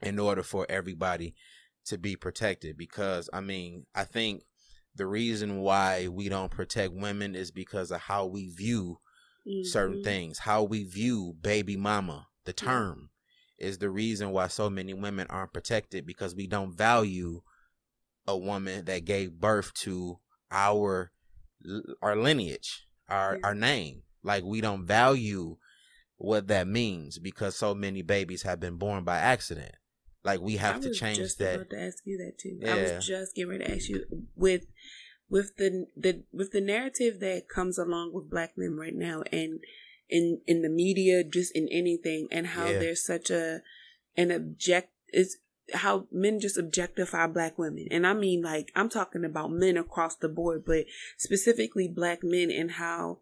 Speaker 2: in order for everybody to be protected. Because I mean, I think the reason why we don't protect women is because of how we view mm-hmm. certain things, how we view baby mama, the term is the reason why so many women aren't protected because we don't value a woman that gave birth to our our lineage, our our name. Like we don't value what that means because so many babies have been born by accident. Like we have to change
Speaker 1: just
Speaker 2: that.
Speaker 1: About to ask you that too. Yeah. I was just getting ready to ask you with with the the with the narrative that comes along with black men right now, and in in the media, just in anything, and how yeah. there's such a an object is how men just objectify black women. And I mean like I'm talking about men across the board, but specifically black men and how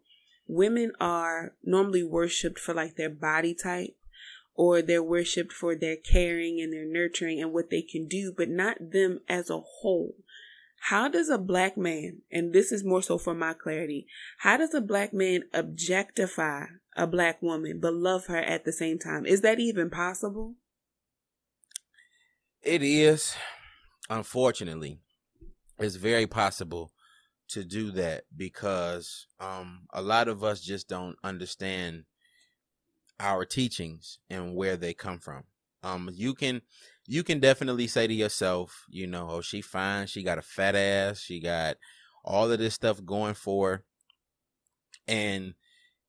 Speaker 1: women are normally worshipped for like their body type or they're worshiped for their caring and their nurturing and what they can do, but not them as a whole. How does a black man, and this is more so for my clarity, how does a black man objectify a black woman but love her at the same time? Is that even possible?
Speaker 2: It is, unfortunately. It's very possible to do that because um, a lot of us just don't understand our teachings and where they come from. Um, you can you can definitely say to yourself, you know, oh, she fine, she got a fat ass, she got all of this stuff going for her, and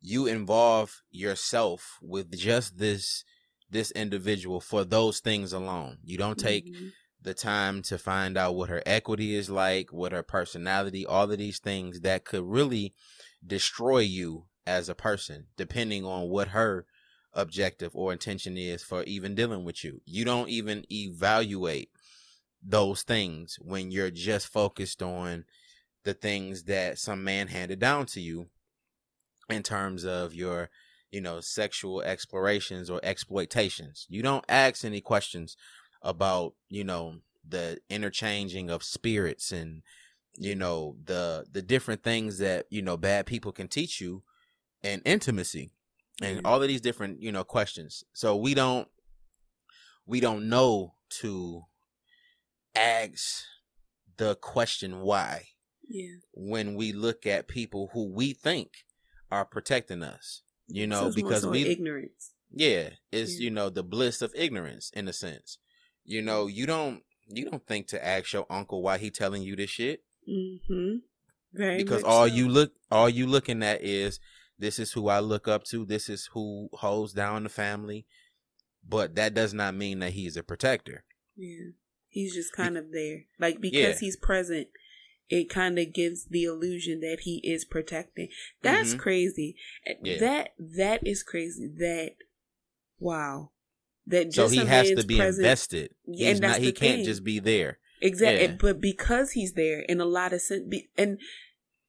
Speaker 2: you involve yourself with just this this individual for those things alone. You don't take mm-hmm. the time to find out what her equity is like, what her personality, all of these things that could really destroy you as a person, depending on what her objective or intention is for even dealing with you. You don't even evaluate those things when you're just focused on the things that some man handed down to you in terms of your you know sexual explorations or exploitations. You don't ask any questions about you know the interchanging of spirits and you know the the different things that you know bad people can teach you and intimacy and mm-hmm. all of these different you know questions. So we don't we don't know to ask the question why
Speaker 1: yeah.
Speaker 2: when we look at people who we think are protecting us you know so because we
Speaker 1: ignorance
Speaker 2: yeah it's yeah. you know the bliss of ignorance in a sense you know you don't you don't think to ask your uncle why he telling you this shit
Speaker 1: mm-hmm. Very
Speaker 2: because all so. you look all you looking at is This is who I look up to. This is who holds down the family. But that does not mean that he's a protector.
Speaker 1: Yeah. He's just kind of there. Like because yeah. he's present, it kind of gives the illusion that he is protecting. That's mm-hmm. crazy. Yeah. That that is crazy. That wow. That
Speaker 2: so he has to be present, invested. He's not. He can't just be there.
Speaker 1: Exactly. Yeah. But because he's there, in a lot of sense, and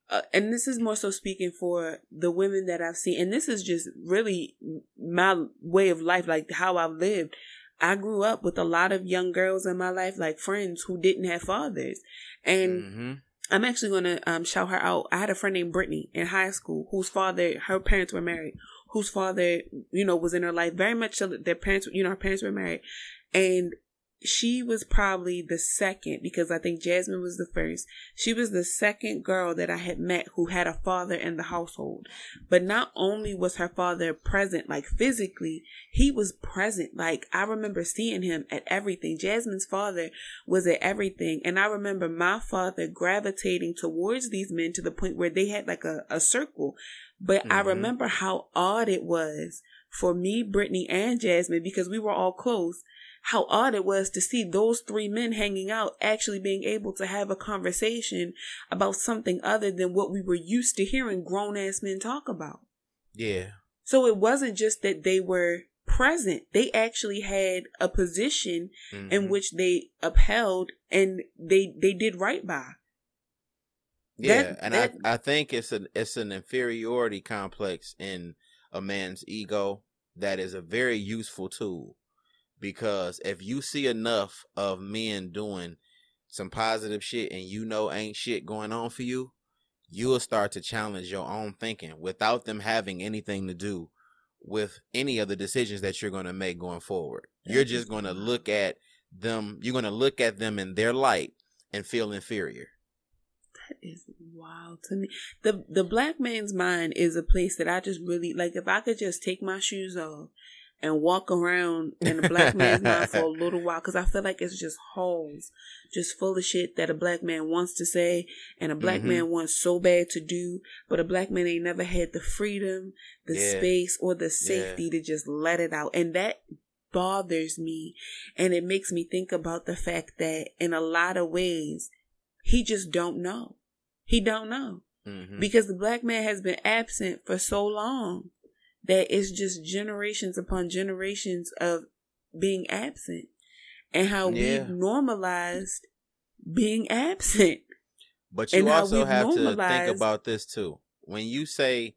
Speaker 1: uh, and this is more so speaking for the women that I've seen, and this is just really my way of life, like how I've lived. I grew up with a lot of young girls in my life, like friends who didn't have fathers, and mm-hmm. I'm actually gonna um, shout her out. I had a friend named Brittany in high school whose father, her parents were married, whose father, you know, was in her life very much. So that their parents, you know, her parents were married, and she was probably the second because I think Jasmine was the first. She was the second girl that I had met who had a father in the household. But not only was her father present, like physically, he was present. Like I remember seeing him at everything. Jasmine's father was at everything. And I remember my father gravitating towards these men to the point where they had like a, a circle. But mm-hmm. I remember how odd it was for me, Brittany, and Jasmine because we were all close how odd it was to see those three men hanging out actually being able to have a conversation about something other than what we were used to hearing grown ass men talk about.
Speaker 2: Yeah.
Speaker 1: So it wasn't just that they were present, they actually had a position mm-hmm. in which they upheld and they they did right by.
Speaker 2: Yeah, that, and that, I I think it's an it's an inferiority complex in a man's ego that is a very useful tool because if you see enough of men doing some positive shit and you know ain't shit going on for you, you'll start to challenge your own thinking without them having anything to do with any of the decisions that you're going to make going forward. You're just going to look at them, you're going to look at them in their light and feel inferior.
Speaker 1: That is wild to me. The the black man's mind is a place that I just really like if I could just take my shoes off and walk around in a black man's mind for a little while because I feel like it's just holes, just full of shit that a black man wants to say and a black mm-hmm. man wants so bad to do, but a black man ain't never had the freedom, the yeah. space, or the safety yeah. to just let it out. And that bothers me. And it makes me think about the fact that in a lot of ways, he just don't know. He don't know. Mm-hmm. Because the black man has been absent for so long that it's just generations upon generations of being absent and how yeah. we've normalized being absent.
Speaker 2: But you also have to think about this too. When you say,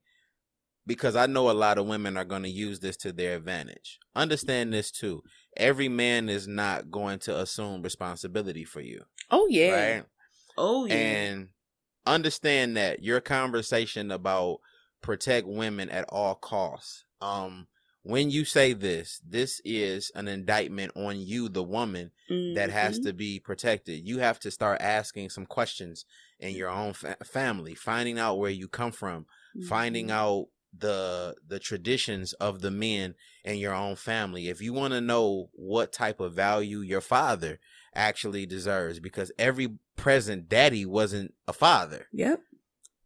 Speaker 2: because I know a lot of women are going to use this to their advantage. Understand this too. Every man is not going to assume responsibility for you.
Speaker 1: Oh, yeah. Right? Oh, yeah.
Speaker 2: And understand that your conversation about protect women at all costs. Um, when you say this, this is an indictment on you, the woman, mm-hmm. that has mm-hmm. to be protected. You have to start asking some questions in your own fa- family, finding out where you come from, mm-hmm. finding out the the traditions of the men in your own family. If you want to know what type of value your father actually deserves, because every present daddy wasn't a father.
Speaker 1: Yep.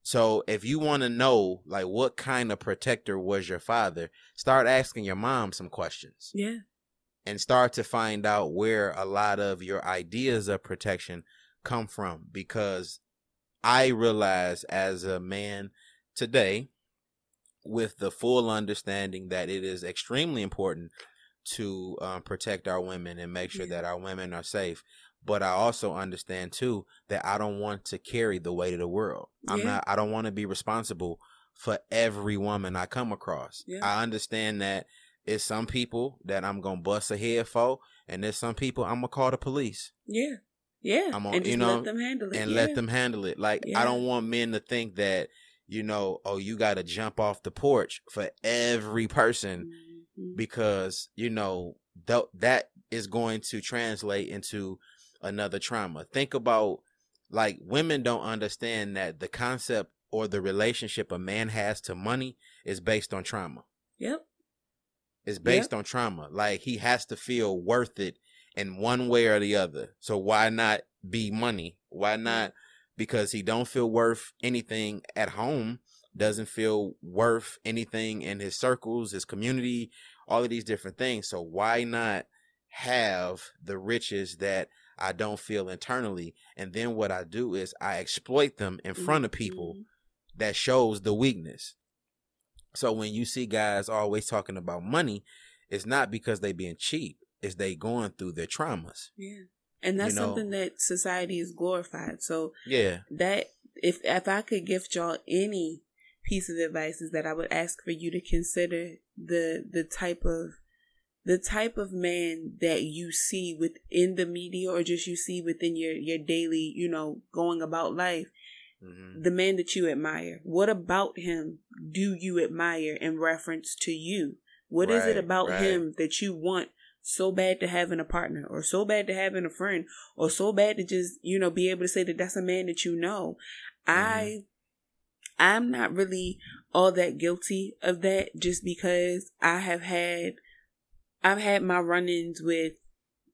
Speaker 2: So if you want to know like what kind of protector was your father, start asking your mom some questions.
Speaker 1: Yeah.
Speaker 2: And start to find out where a lot of your ideas of protection come from because I realize as a man today with the full understanding that it is extremely important to um, protect our women and make sure yeah. that our women are safe but I also understand too that I don't want to carry the weight of the world. I'm not I don't want to be responsible for every woman I come across. Yeah. I understand that it's some people that I'm gonna bust a head for, and there's some people I'm gonna call the police.
Speaker 1: Yeah, yeah, I'm gonna, and you know, let them handle it,
Speaker 2: and yeah. let them handle it. Like I don't want men to think that you know, oh, you got to jump off the porch for every person mm-hmm. because you know th- that is going to translate into another trauma. Think about like women don't understand that the concept or the relationship a man has to money is based on trauma.
Speaker 1: Yep.
Speaker 2: It's based yep. on trauma. Like he has to feel worth it in one way or the other. So why not be money? Why not because he don't feel worth anything at home? doesn't feel worth anything in his circles, his community, all of these different things. So why not have the riches that I don't feel internally? And then what I do is I exploit them in front of people
Speaker 1: Mhm.
Speaker 2: that shows the weakness. So when you see guys always talking about money, it's not because they being cheap, it's they going through their traumas.
Speaker 1: Yeah. And that's
Speaker 2: You know.
Speaker 1: something that society is glorified. So
Speaker 2: Yeah.
Speaker 1: that if if I could gift y'all any piece of advice is that I would ask for you to consider the the type of the type of man that you see within the media or just you see within your your daily, you know, going about life.
Speaker 2: hmm
Speaker 1: The man that you admire. What about him do you admire in reference to you? What is it about
Speaker 2: right.
Speaker 1: him that you want so bad to have in a partner or so bad to have in a friend or so bad to just, you know, be able to say that that's a man that you know? I I'm not really all that guilty of that just because I have had I've had my run-ins with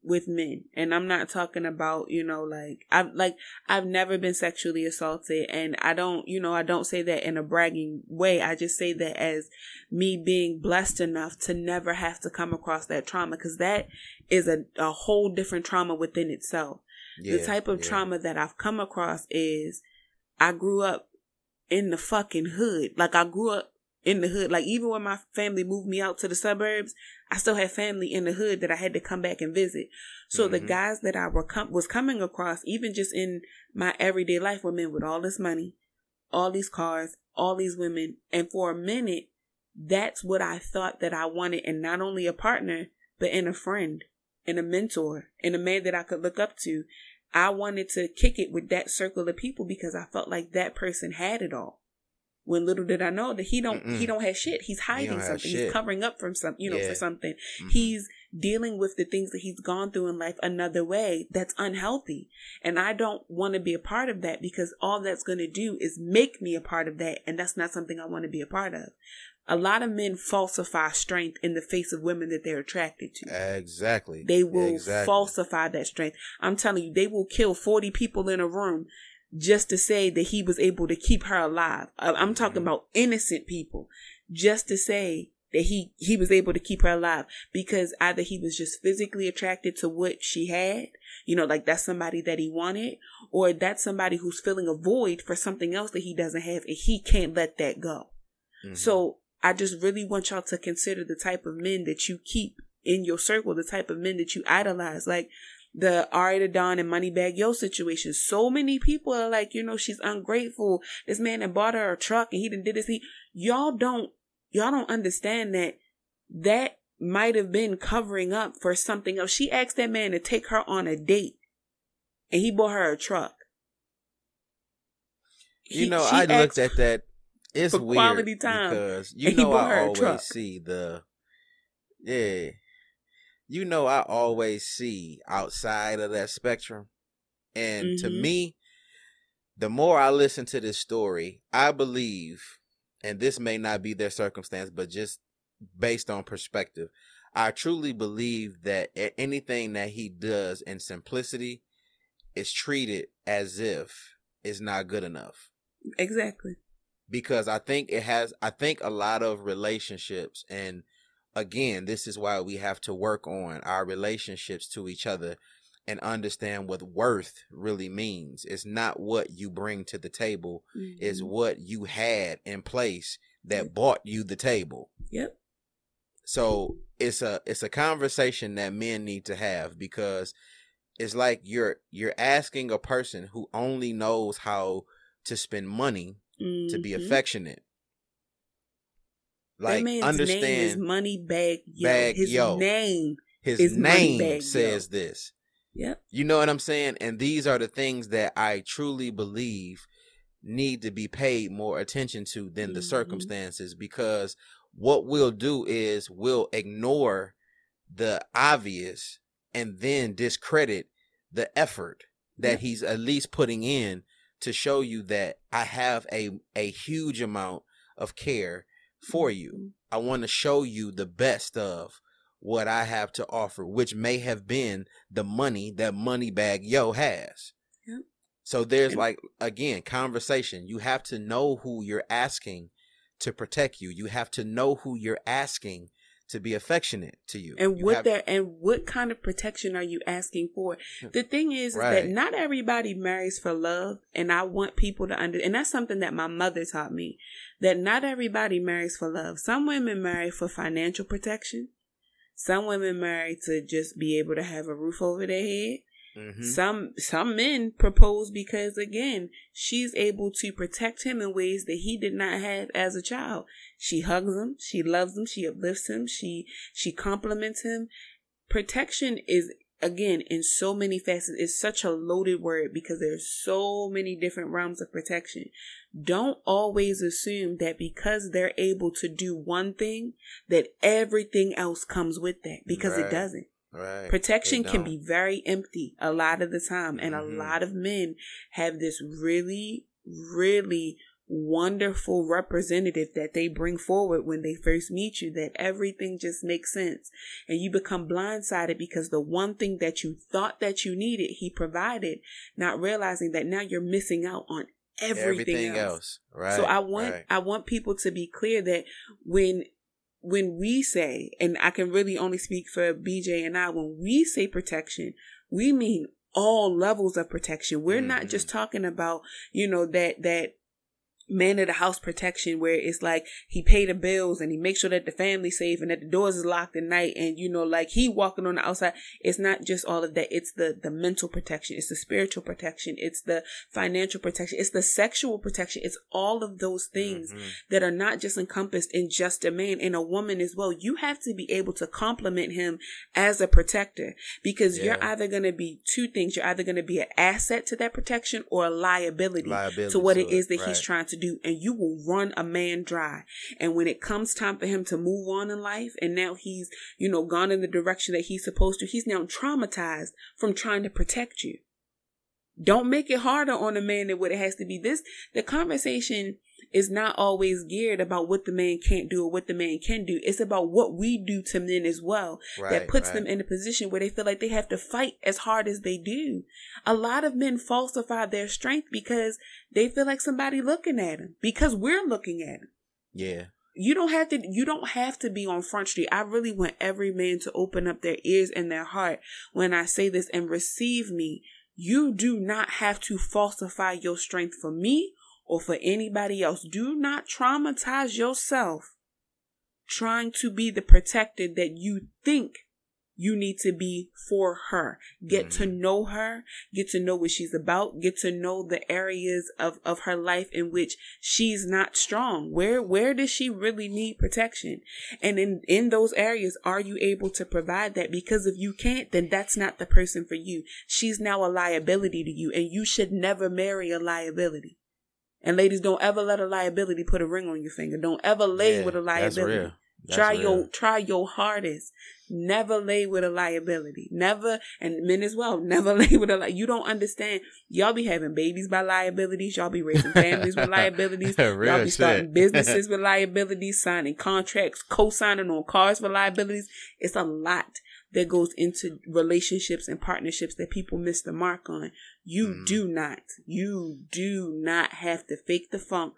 Speaker 1: with men and I'm not talking about, you know, like I've like I've never been sexually assaulted and I don't, you know, I don't say that in a bragging way. I just say that as me being blessed enough to never have to come across that trauma cuz that is a a whole different trauma within itself
Speaker 2: Yeah,
Speaker 1: the type of
Speaker 2: yeah.
Speaker 1: trauma that I've come across is I grew up in the fucking hood. Like I grew up in the hood. Like even when my family moved me out to the suburbs, I still had family in the hood that I had to come back and visit. So the
Speaker 2: Mhm.
Speaker 1: guys that I were com- was coming across, even just in my everyday life, were men with all this money, all these cars, all these women, and for a minute, that's what I thought that I wanted, and not only a partner, but in a friend, and a mentor, and a man that I could look up to. I wanted to kick it with that circle of people because I felt like that person had it all. When little did I know that he don't
Speaker 2: Mm-mm.
Speaker 1: he don't have shit. He's hiding
Speaker 2: don't
Speaker 1: something. He's covering up from some you know
Speaker 2: Yeah.
Speaker 1: for something.
Speaker 2: Mhm.
Speaker 1: He's dealing with the things that he's gone through in life another way that's unhealthy. And I don't want to be a part of that because all that's going to do is make me a part of that. And that's not something I want to be a part of. A lot of men falsify strength in the face of women that they're attracted to.
Speaker 2: Exactly.
Speaker 1: They will
Speaker 2: Exactly.
Speaker 1: falsify that strength. I'm telling you, they will kill 40 people in a room just to say that he was able to keep her alive. I'm talking
Speaker 2: Mhm.
Speaker 1: about innocent people just to say that he, he was able to keep her alive because either he was just physically attracted to what she had, you know, like that's somebody that he wanted, or that's somebody who's filling a void for something else that he doesn't have and he can't let that go.
Speaker 2: Mhm.
Speaker 1: So I just really want y'all to consider the type of men that you keep in your circle, the type of men that you idolize. Like the Ari the Don and Moneybagg Yo situation. So many people are like, you know, she's ungrateful. This man that bought her a truck and he didn't did this. He, y'all don't, y'all don't understand that that might have been covering up for something else. She asked that man to take her on a date and he bought her a truck.
Speaker 2: You
Speaker 1: He-
Speaker 2: know, I looked at that. It's weird
Speaker 1: quality time,
Speaker 2: because you
Speaker 1: and he
Speaker 2: know
Speaker 1: bought
Speaker 2: I
Speaker 1: her a
Speaker 2: always
Speaker 1: truck.
Speaker 2: see the yeah. You know I always see outside of that spectrum, and to
Speaker 1: Mhm.
Speaker 2: me, the more I listen to this story, I believe, and this may not be their circumstance, but just based on perspective, I truly believe that anything that he does in simplicity is treated as if it's not good enough
Speaker 1: Exactly.
Speaker 2: because I think it has I think a lot of relationships and again this is why we have to work on our relationships to each other and understand what worth really means. It's not what you bring to the table, it's
Speaker 1: Mhm.
Speaker 2: what you had in place that
Speaker 1: Yep.
Speaker 2: bought you the table.
Speaker 1: Yep.
Speaker 2: So it's a it's a conversation that men need to have because it's like you're you're asking a person who only knows how to spend money to be
Speaker 1: Mhm.
Speaker 2: affectionate. Like understand
Speaker 1: name is Moneybagg Yo.
Speaker 2: Bag
Speaker 1: His
Speaker 2: Yo.
Speaker 1: name.
Speaker 2: his
Speaker 1: is
Speaker 2: name
Speaker 1: Moneybagg Yo.
Speaker 2: says this.
Speaker 1: Yep.
Speaker 2: You know what I'm saying? And these are the things that I truly believe need to be paid more attention to than the
Speaker 1: Mhm.
Speaker 2: circumstances because what we'll do is we'll ignore the obvious and then discredit the effort that he's at least putting in to show you that I have a a huge amount of care for you. I want to show you the best of what I have to offer, which may have been the money that Moneybagg Yo has.
Speaker 1: Yep.
Speaker 2: So there's like again conversation. You have to know who you're asking to protect you. You have to know who you're asking to be affectionate to you.
Speaker 1: And
Speaker 2: you
Speaker 1: what
Speaker 2: have,
Speaker 1: that and what kind of protection are you asking for? Hmm. The thing is,
Speaker 2: Right.
Speaker 1: is that not everybody marries for love, and I want people to under and that's something that my mother taught me that not everybody marries for love. Some women marry for financial protection. Some women marry to just be able to have a roof over their head.
Speaker 2: Mhm.
Speaker 1: Some some men propose because again, she's able to protect him in ways that he did not have as a child. She hugs him, she loves him, she uplifts him, she she compliments him. Protection is again in so many facets it's such a loaded word because there's so many different realms of protection. Don't always assume that because they're able to do one thing that everything else comes with that because
Speaker 2: Right.
Speaker 1: it doesn't.
Speaker 2: Right.
Speaker 1: Protection can be very empty a lot of the time, and
Speaker 2: Mhm.
Speaker 1: a lot of men have this really, really wonderful representative that they bring forward when they first meet you that everything just makes sense and you become blindsided because the one thing that you thought that you needed he provided not realizing that now you're missing out on everything,
Speaker 2: everything
Speaker 1: else.
Speaker 2: else. Right.
Speaker 1: So I want
Speaker 2: right.
Speaker 1: I want people to be clear that when when we say, and I can really only speak for BJ and I, when we say protection, we mean all levels of protection. We're not
Speaker 2: Mhm.
Speaker 1: just talking about, you know, that that man of the house protection where it's like he pay the bills and he makes sure that the family's safe and that the doors is locked at night and you know like he walking on the outside. It's not just all of that. It's the the mental protection. It's the spiritual protection. It's the financial protection. It's the sexual protection. It's all of those things
Speaker 2: Mhm.
Speaker 1: that are not just encompassed in just a man and a woman as well. You have to be able to compliment him as a protector because you're either going to be two things. You're either going to be an asset to that protection or a liability,
Speaker 2: Liability
Speaker 1: to what
Speaker 2: to
Speaker 1: it. is that he's trying to do. And you will run a man dry. And when it comes time for him to move on in life and now he's, you know, gone in the direction that he's supposed to, he's now traumatized from trying to protect you. Don't make it harder on a man than what it has to be. This the conversation is not always geared about what the man can't do or what the man can do. It's about what we do to men as well that puts
Speaker 2: right.
Speaker 1: them in a position where they feel like they have to fight as hard as they do. A lot of men falsify their strength because they feel like somebody looking at them because we're looking at them
Speaker 2: Yeah.
Speaker 1: you don't have to you don't have to be on front street i really want every man to open up their ears and their heart when i say this and receive me you do not have to falsify your strength for me or for anybody else. Do not traumatize yourself trying to be the protector that you think you need to be for her. Get to mm-hmm. know her, get to know what she's about, get to know the areas of, of her life in which she's not strong. Where where does she really need protection? And in, in those areas, are you able to provide that? Because if you can't, then that's not the person for you. She's now a liability to you, and you should never marry a liability. And ladies, don't ever let a liability put a ring on your finger. Don't ever lay
Speaker 2: Yeah,
Speaker 1: with a
Speaker 2: that's
Speaker 1: liability.
Speaker 2: real. That's
Speaker 1: try
Speaker 2: real.
Speaker 1: your try your hardest. Never lay with a liability. Never, and men as well. Never lay with a li- You don't understand. Y'all be having babies by liabilities. Y'all be raising families with liabilities.
Speaker 2: Real
Speaker 1: Y'all be starting businesses with liabilities, signing contracts, co-signing on cars with liabilities. It's a lot that goes into relationships and partnerships that people miss the mark on. You
Speaker 2: Mhm.
Speaker 1: do not, you do not have to fake the funk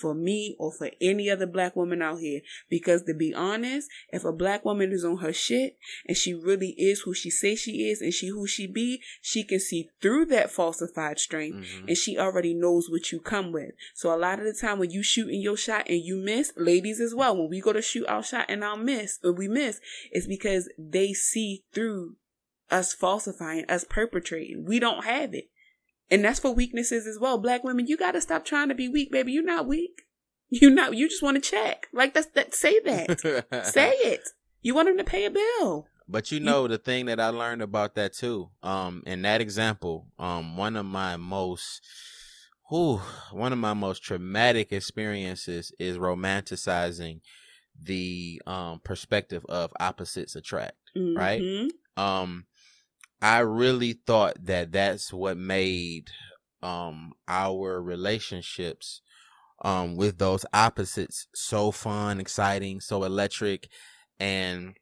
Speaker 1: for me or for any other black woman out here. Because to be honest, if a black woman is on her shit and she really is who she says she is and she who she be, she can see through that falsified strength
Speaker 2: Mhm.
Speaker 1: and she already knows what you come with. So a lot of the time when you shoot shooting your shot and you miss, ladies as well, when we go to shoot our shot and I'll miss or we miss, it's because they see through us falsifying, us perpetrating. We don't have it. And that's for weaknesses as well. Black women, you gotta stop trying to be weak, baby. You're not weak. You're not you just want to check. Like that's that say that. say it. You want them to pay a bill.
Speaker 2: But you know the thing that I learned about that too. Um, in that example, um, one of my most, whew, one of my most traumatic experiences is romanticizing the um perspective of opposites attract. Right.
Speaker 1: Mhm.
Speaker 2: Um, I really thought that that's what made um our relationships um with those opposites so fun, exciting, so electric, and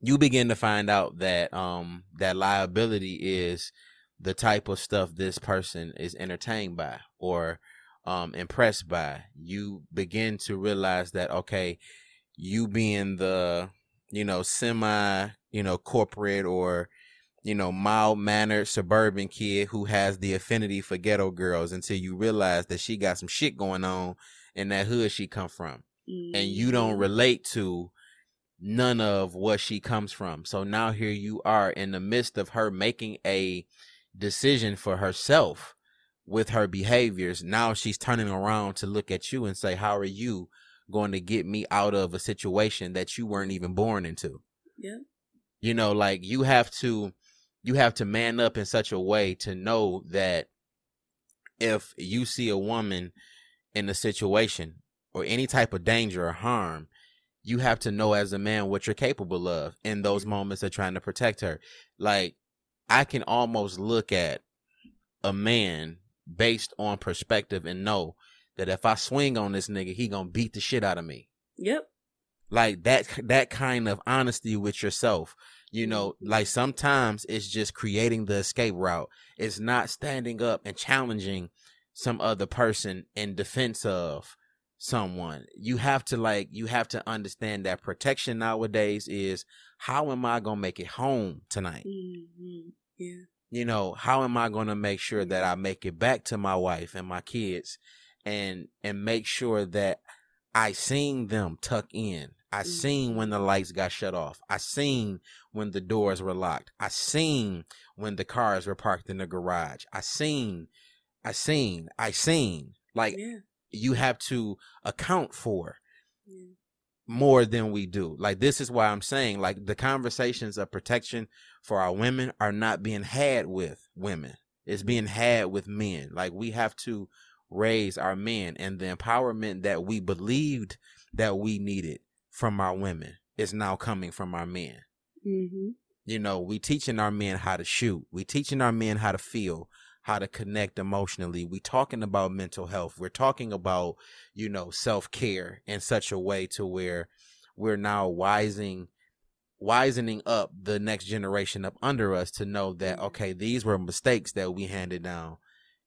Speaker 2: you begin to find out that um that liability is the type of stuff this person is entertained by or um, impressed by. You begin to realize that okay, you being the you know semi you know corporate or you know mild mannered suburban kid who has the affinity for ghetto girls until you realize that she got some shit going on in that hood she come from mm-hmm. and you don't mm-hmm. relate to none of what she comes from so now here you are in the midst of her making a decision for herself with her behaviors now she's turning around to look at you and say how are you going to get me out of a situation that you weren't even born into
Speaker 1: yeah
Speaker 2: you know like you have to you have to man up in such a way to know that if you see a woman in a situation or any type of danger or harm, you have to know as a man what you're capable of in those mm-hmm. moments of trying to protect her. Like I can almost look at a man based on perspective and know that if I swing on this nigga, he gonna beat the shit out of me.
Speaker 1: Yep.
Speaker 2: Like that that kind of honesty with yourself you know, mm-hmm. like sometimes it's just creating the escape route. It's not standing up and challenging some other person in defense of someone. You have to like you have to understand that protection nowadays is how am I gonna make it home tonight?
Speaker 1: Mm-hmm. Yeah.
Speaker 2: You know, how am I gonna make sure that I make it back to my wife and my kids and and make sure that I seen them tuck in. I mm-hmm. seen when the lights got shut off. I seen when the doors were locked. I seen when the cars were parked in the garage. I seen, I seen, I seen. Like yeah. you have to account for yeah. more than we do. Like this is why I'm saying like the conversations of protection for our women are not being had with women. It's being had with men. Like we have to raise our men and the empowerment that we believed that we needed from our women is now coming from our men.
Speaker 1: Mm-hmm.
Speaker 2: You know, we teaching our men how to shoot. We teaching our men how to feel, how to connect emotionally. We talking about mental health. We're talking about, you know, self care in such a way to where we're now wising, wisening up the next generation up under us to know that, mm-hmm. okay, these were mistakes that we handed down.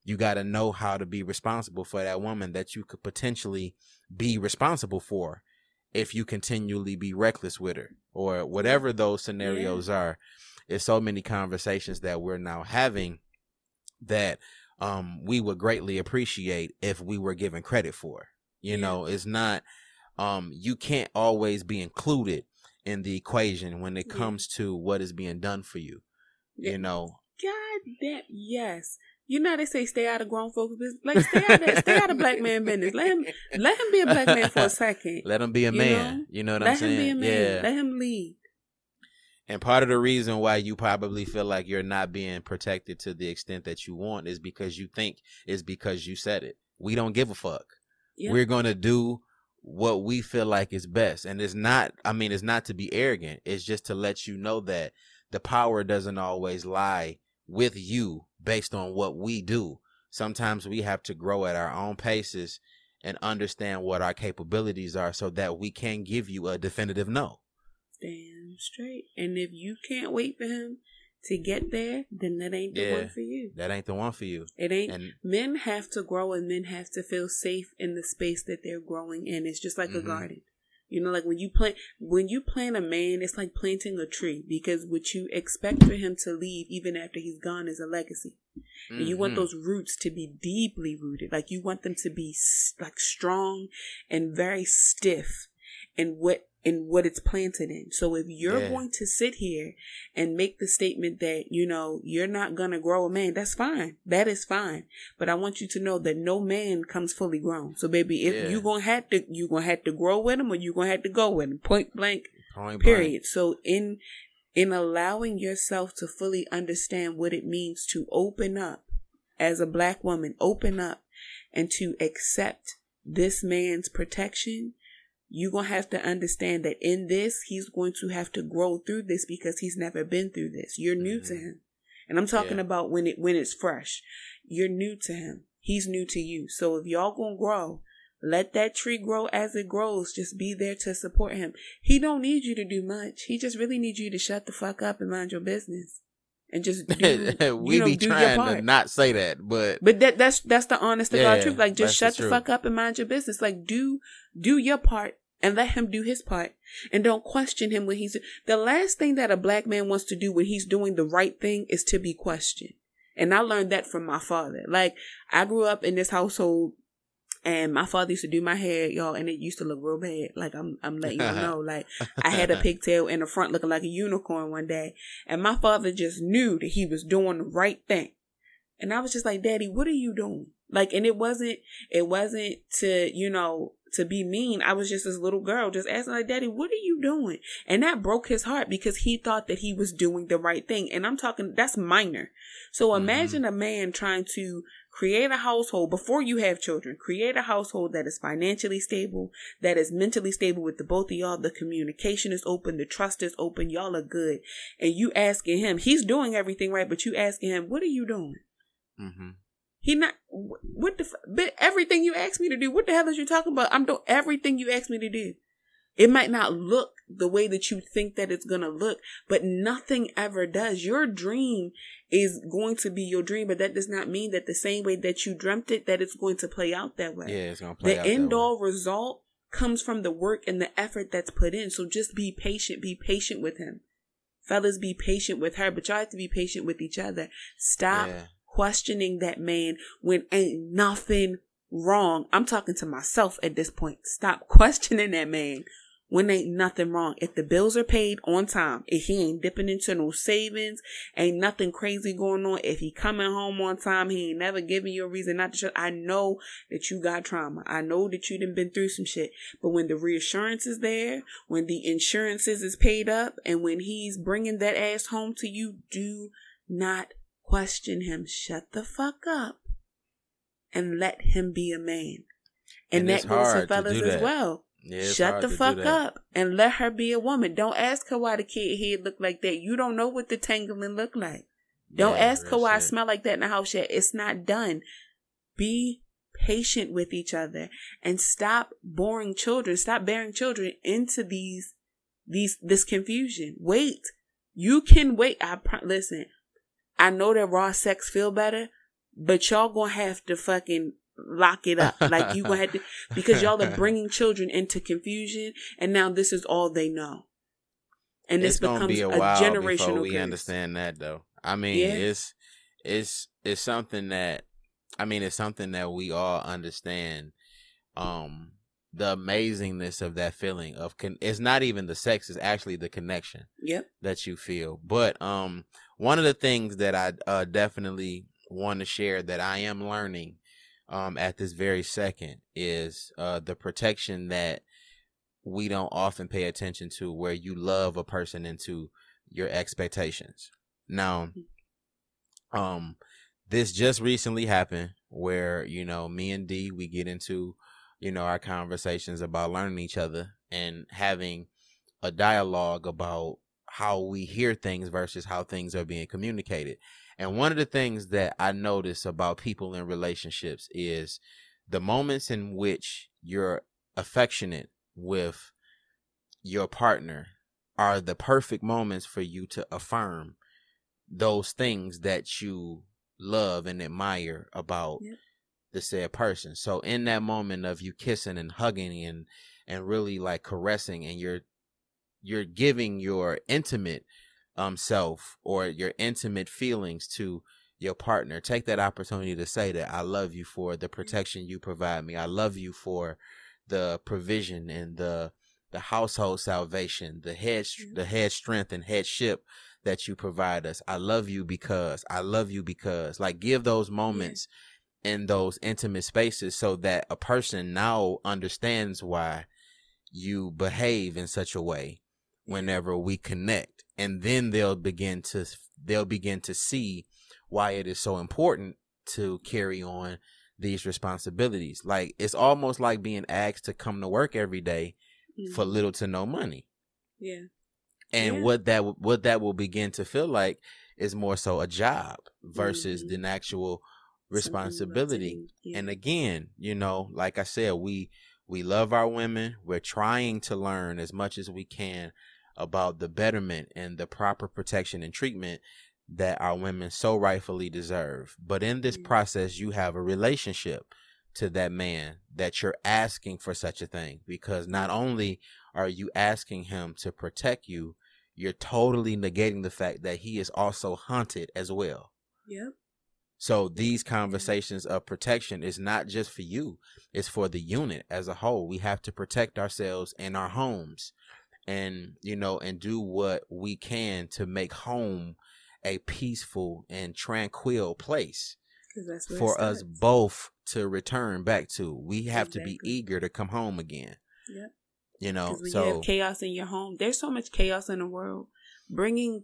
Speaker 2: You got to know how to be responsible for that woman that you could potentially be responsible for if you continually be reckless with her or whatever those scenarios yeah. are. It's so many conversations that we're now having that um, we would greatly appreciate if we were given credit for. You yeah. know, it's not um, you can't always be included in the equation when it comes yeah. to what is being done for you. You know.
Speaker 1: God damn yes. You know they say stay out of grown folks' business. Like stay out of stay out of black man business. Let him let him be a black man for a second.
Speaker 2: Let him be a man. Know? You know what let I'm saying?
Speaker 1: Let him be a man. Yeah. Let him lead.
Speaker 2: And part of the reason why you probably feel like you're not being protected to the extent that you want is because you think is because you said it. We don't give a fuck. Yep. We're gonna do what we feel like is best. And it's not I mean it's not to be arrogant. It's just to let you know that the power doesn't always lie with you based on what we do. Sometimes we have to grow at our own paces and understand what our capabilities are so that we can give you a definitive no.
Speaker 1: Damn straight. And if you can't wait for him to get there, then that ain't the yeah, one for you.
Speaker 2: That ain't the one for you.
Speaker 1: It ain't. And men have to grow and men have to feel safe in the space that they're growing in. It's just like mm-hmm. a garden. You know, like when you plant when you plant a man, it's like planting a tree because what you expect for him to leave even after he's gone is a legacy. Mm-hmm. And you want mm-hmm. those roots to be deeply rooted. Like you want them to be like strong and very stiff And what in what it's planted in. So if you're yeah. going to sit here and make the statement that, you know, you're not going to grow a man, that's fine. That is fine. But I want you to know that no man comes fully grown. So baby, if yeah. you going to have to, you're going to have to grow with him or you're going to have to go with him. Point blank. Point period. Blank. So in, in allowing yourself to fully understand what it means to open up as a black woman, open up and to accept this man's protection, you're going to have to understand that in this, he's going to have to grow through this because he's never been through this. You're new mm-hmm. to him. And I'm talking yeah. about when it, when it's fresh. You're new to him. He's new to you. So if y'all going to grow, let that tree grow as it grows. Just be there to support him. He don't need you to do much. He just really needs you to shut the fuck up and mind your business. and just do,
Speaker 2: we
Speaker 1: you know,
Speaker 2: be
Speaker 1: do your
Speaker 2: trying
Speaker 1: part.
Speaker 2: to not say that, but
Speaker 1: But that that's that's the honest to God truth. Like just shut
Speaker 2: the
Speaker 1: the, fuck up and mind your business. Like do do your part and let him do his part. And don't question him when he's the last thing that a black man wants to do when he's doing the right thing is to be questioned. And I learned that from my father. Like I grew up in this household and my father used to do my hair, y'all, and it used to look real bad. Like I'm I'm letting you know. Like I had a pigtail in the front looking like a unicorn one day. And my father just knew that he was doing the right thing. And I was just like, Daddy, what are you doing? Like, and it wasn't, it wasn't to, you know, to be mean. I was just this little girl just asking like, Daddy, what are you doing? And that broke his heart because he thought that he was doing the right thing. And I'm talking, that's minor. So
Speaker 2: Mhm.
Speaker 1: imagine a man trying to create a household before you have children, create a household that is financially stable, that is mentally stable with the both of y'all. The communication is open, the trust is open, y'all are good. And you asking him, he's doing everything right, but you asking him, what are you doing?
Speaker 2: hmm
Speaker 1: He not what the f- but everything you asked me to do. What the hell is you talking about? I'm doing everything you asked me to do. It might not look the way that you think that it's gonna look, but nothing ever does. Your dream is going to be your dream, but that does not mean that the same way that you dreamt it, that it's going to play out that way.
Speaker 2: yeah, it's gonna play
Speaker 1: the
Speaker 2: out that
Speaker 1: end all result comes from the work and the effort that's put in. So just be patient. Be patient with him. Fellas, be patient with her, but y'all have to be patient with each other. Stop
Speaker 2: Yeah.
Speaker 1: Questioning that man when ain't nothing wrong. I'm talking to myself at this point. Stop questioning that man when ain't nothing wrong. If the bills are paid on time, if he ain't dipping into no savings, ain't nothing crazy going on. If he coming home on time, he ain't never giving you a reason not to shut. I know that you got trauma. I know that you done been through some shit. But when the reassurance is there, when the insurances is paid up, and when he's bringing that ass home to you, do not question him. Shut the fuck up and let him be a man. And,
Speaker 2: And
Speaker 1: that goes to
Speaker 2: to
Speaker 1: fellas
Speaker 2: do
Speaker 1: as well.
Speaker 2: Yeah,
Speaker 1: Shut the fuck up and let her be a woman. Don't ask her why the kid head look like that. You don't know what the tangling look like. Don't
Speaker 2: Yeah,
Speaker 1: ask her why I smell like that in the house yet. It's not done. Be patient with each other and stop boring children. Stop bearing children into these these this confusion. Wait. You can wait. I pro- listen. I know that raw sex feel better, but y'all gonna have to fucking lock it up. Like you gonna have to because y'all are bringing children into confusion, and now this is all they know. And this
Speaker 2: it's gonna
Speaker 1: becomes
Speaker 2: be a
Speaker 1: a, generational
Speaker 2: we
Speaker 1: curse.
Speaker 2: understand that though. I mean,
Speaker 1: Yeah.
Speaker 2: it's it's it's something that I mean, it's something that we all understand. Um, the amazingness of that feeling of con- it's not even the sex; it's actually the connection
Speaker 1: Yep.
Speaker 2: that you feel. But um, one of the things that I uh, definitely want to share that I am learning um, at this very second is uh, the protection that we don't often pay attention to, where you love a person into your expectations. Now, um, this just recently happened where you know me and D we get into you know our conversations about learning each other and having a dialogue about how we hear things versus how things are being communicated. And one of the things that I notice about people in relationships is the moments in which you're affectionate with your partner are the perfect moments for you to affirm those things that you love and admire about
Speaker 1: Yep.
Speaker 2: the said person. So in that moment of you kissing and hugging and and really like caressing and you're you're giving your intimate um self or your intimate feelings to your partner. Take that opportunity to say that i love you for the protection you provide me. I love you for the provision and the the household salvation the head the head strength and headship that you provide us. I love you because i love you because. Like give those moments in those intimate spaces so that a person now understands why you behave in such a way whenever we connect and then they'll begin to they'll begin to see why it is so important to carry on these responsibilities like it's almost like being asked to come to work every day
Speaker 1: Mhm.
Speaker 2: for little to no money
Speaker 1: yeah.
Speaker 2: and
Speaker 1: Yeah.
Speaker 2: what that what that will begin to feel like is more so a job versus
Speaker 1: Mhm.
Speaker 2: an actual
Speaker 1: Something you love to
Speaker 2: responsibility.
Speaker 1: Yeah.
Speaker 2: and again, you know, like I said, we we love our women. We're trying to learn as much as we can about the betterment and the proper protection and treatment that our women so rightfully deserve. But in this
Speaker 1: Mm.
Speaker 2: process, you have a relationship to that man that you're asking for such a thing because not only are you asking him to protect you, you're totally negating the fact that he is also hunted as well.
Speaker 1: Yep.
Speaker 2: So these conversations of protection is not just for you, it's for the unit as a whole. We have to protect ourselves and our homes and you know and do what we can to make home a peaceful and tranquil place for us both to return back to. We have to be eager to come home again.
Speaker 1: Yep.
Speaker 2: You know,
Speaker 1: when you
Speaker 2: so
Speaker 1: have chaos in your home, there's so much chaos in the world. Bringing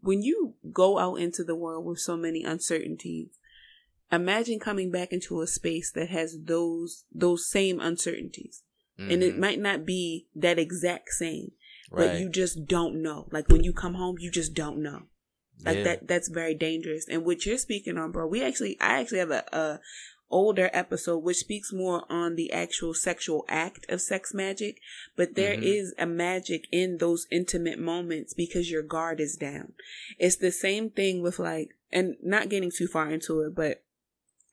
Speaker 1: when you go out into the world with so many uncertainties, imagine coming back into a space that has those those same uncertainties, and it
Speaker 2: mhm,
Speaker 1: might not be that exact same,
Speaker 2: right.
Speaker 1: but you just don't know. Like when you come home, you just don't know. Like
Speaker 2: Yeah.
Speaker 1: that that's very dangerous. And what you're speaking on, bro, we actually I actually have a, a older episode which speaks more on the actual sexual act of sex magic, but there is
Speaker 2: Mhm.
Speaker 1: a magic in those intimate moments because your guard is down. It's the same thing with like and not getting too far into it, but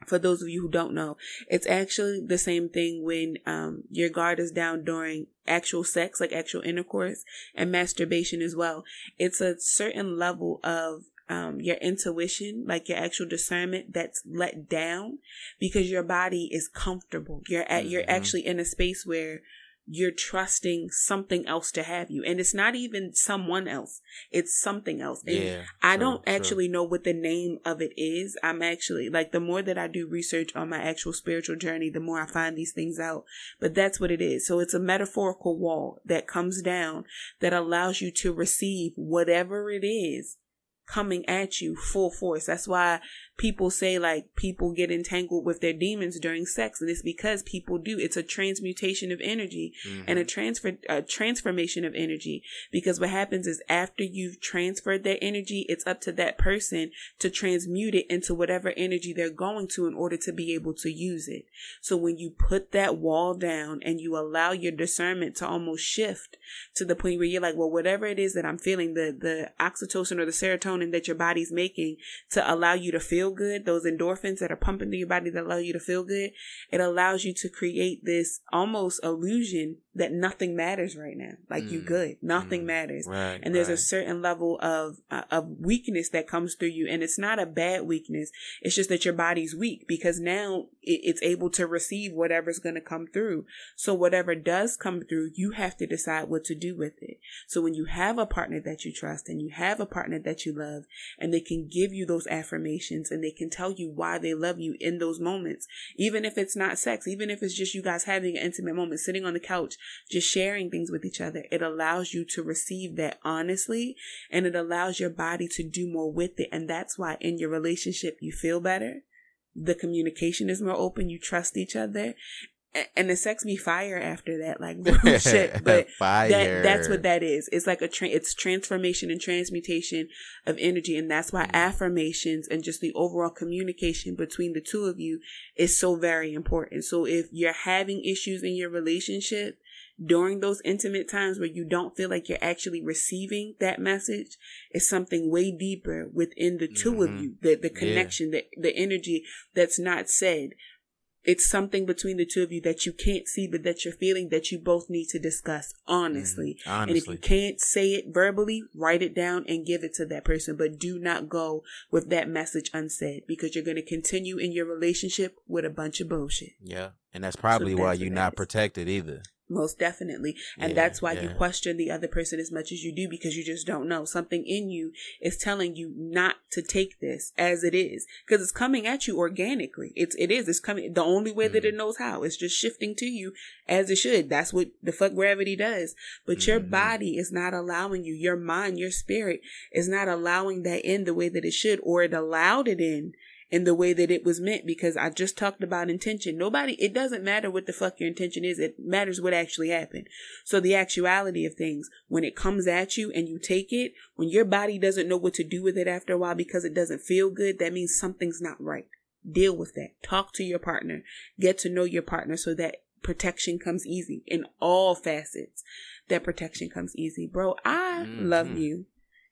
Speaker 1: for those of you who don't know, it's actually the same thing when um, your guard is down during actual sex, like actual intercourse, and masturbation as well. It's a certain level of um, your intuition, like your actual discernment, that's let down because your body is comfortable. You're at, you're
Speaker 2: Mhm.
Speaker 1: actually in a space where you're trusting something else to have you, and it's not even someone else; it's something else. And
Speaker 2: yeah.
Speaker 1: I
Speaker 2: true,
Speaker 1: don't
Speaker 2: true.
Speaker 1: actually know what the name of it is. I'm actually like the more that I do research on my actual spiritual journey, the more I find these things out. But that's what it is. So it's a metaphorical wall that comes down that allows you to receive whatever it is coming at you full force. That's why people say like people get entangled with their demons during sex and it's because people do. It's a transmutation of energy and a
Speaker 2: Mhm.
Speaker 1: transfer a transformation of energy because what happens is after you've transferred that energy it's up to that person to transmute it into whatever energy they're going to in order to be able to use it so when you put that wall down and you allow your discernment to almost shift to the point where you're like well whatever it is that i'm feeling the the oxytocin or the serotonin that your body's making to allow you to feel good those endorphins that are pumping through your body that allow you to feel good it allows you to create this almost illusion that nothing matters right now. Like you
Speaker 2: Mm,
Speaker 1: good, nothing
Speaker 2: mm,
Speaker 1: matters.
Speaker 2: Right.
Speaker 1: And there's a certain level of uh, of weakness that comes through you, and it's not a bad weakness. It's just that your body's weak because now it, it's able to receive whatever's going to come through. So whatever does come through, you have to decide what to do with it. So when you have a partner that you trust and you have a partner that you love, and they can give you those affirmations and they can tell you why they love you in those moments, even if it's not sex, even if it's just you guys having an intimate moment, sitting on the couch, just sharing things with each other, it allows you to receive that honestly and it allows your body to do more with it. And that's why in your relationship, you feel better. The communication is more open. You trust each other. And the sex be fire after that, like shit. But that that's what that is. It's like a tra- it's transformation and transmutation of energy, and that's why
Speaker 2: Mm.
Speaker 1: affirmations and just the overall communication between the two of you is so very important. So if you're having issues in your relationship during those intimate times where you don't feel like you're actually receiving that message, it's something way deeper within the 2 of
Speaker 2: Mhm.
Speaker 1: you. The the
Speaker 2: Yeah.
Speaker 1: connection, the the energy that's not said it's something between the two of you that you can't see, but that you're feeling that you both need to discuss honestly.
Speaker 2: Mhm.
Speaker 1: And if you can't say it verbally, write it down and give it to that person. But do not go with that message unsaid because you're going to continue in your relationship with a bunch of bullshit.
Speaker 2: Yeah. And that's probably
Speaker 1: So
Speaker 2: why
Speaker 1: that's
Speaker 2: you're not protected either.
Speaker 1: Most definitely. And
Speaker 2: Yeah,
Speaker 1: that's why you question the other person as much as you do because you just don't know. Something in you is telling you not to take this as it is because it's coming at you organically. It's, it is. It's coming the only way that
Speaker 2: Mm.
Speaker 1: it knows how. It's just shifting to you as it should. That's what the fuck gravity does. But your
Speaker 2: Mhm.
Speaker 1: body is not allowing you, your mind, your spirit is not allowing that in the way that it should or it allowed it in in the way that it was meant because I just talked about intention. Nobody, it doesn't matter what the fuck your intention is. It matters what actually happened. So the actuality of things, when it comes at you and you take it, when your body doesn't know what to do with it after a while because it doesn't feel good, that means something's not right. Deal with that. Talk to your partner. Get to know your partner so that protection comes easy in all facets. That protection comes easy. Bro, I
Speaker 2: Mhm.
Speaker 1: love you.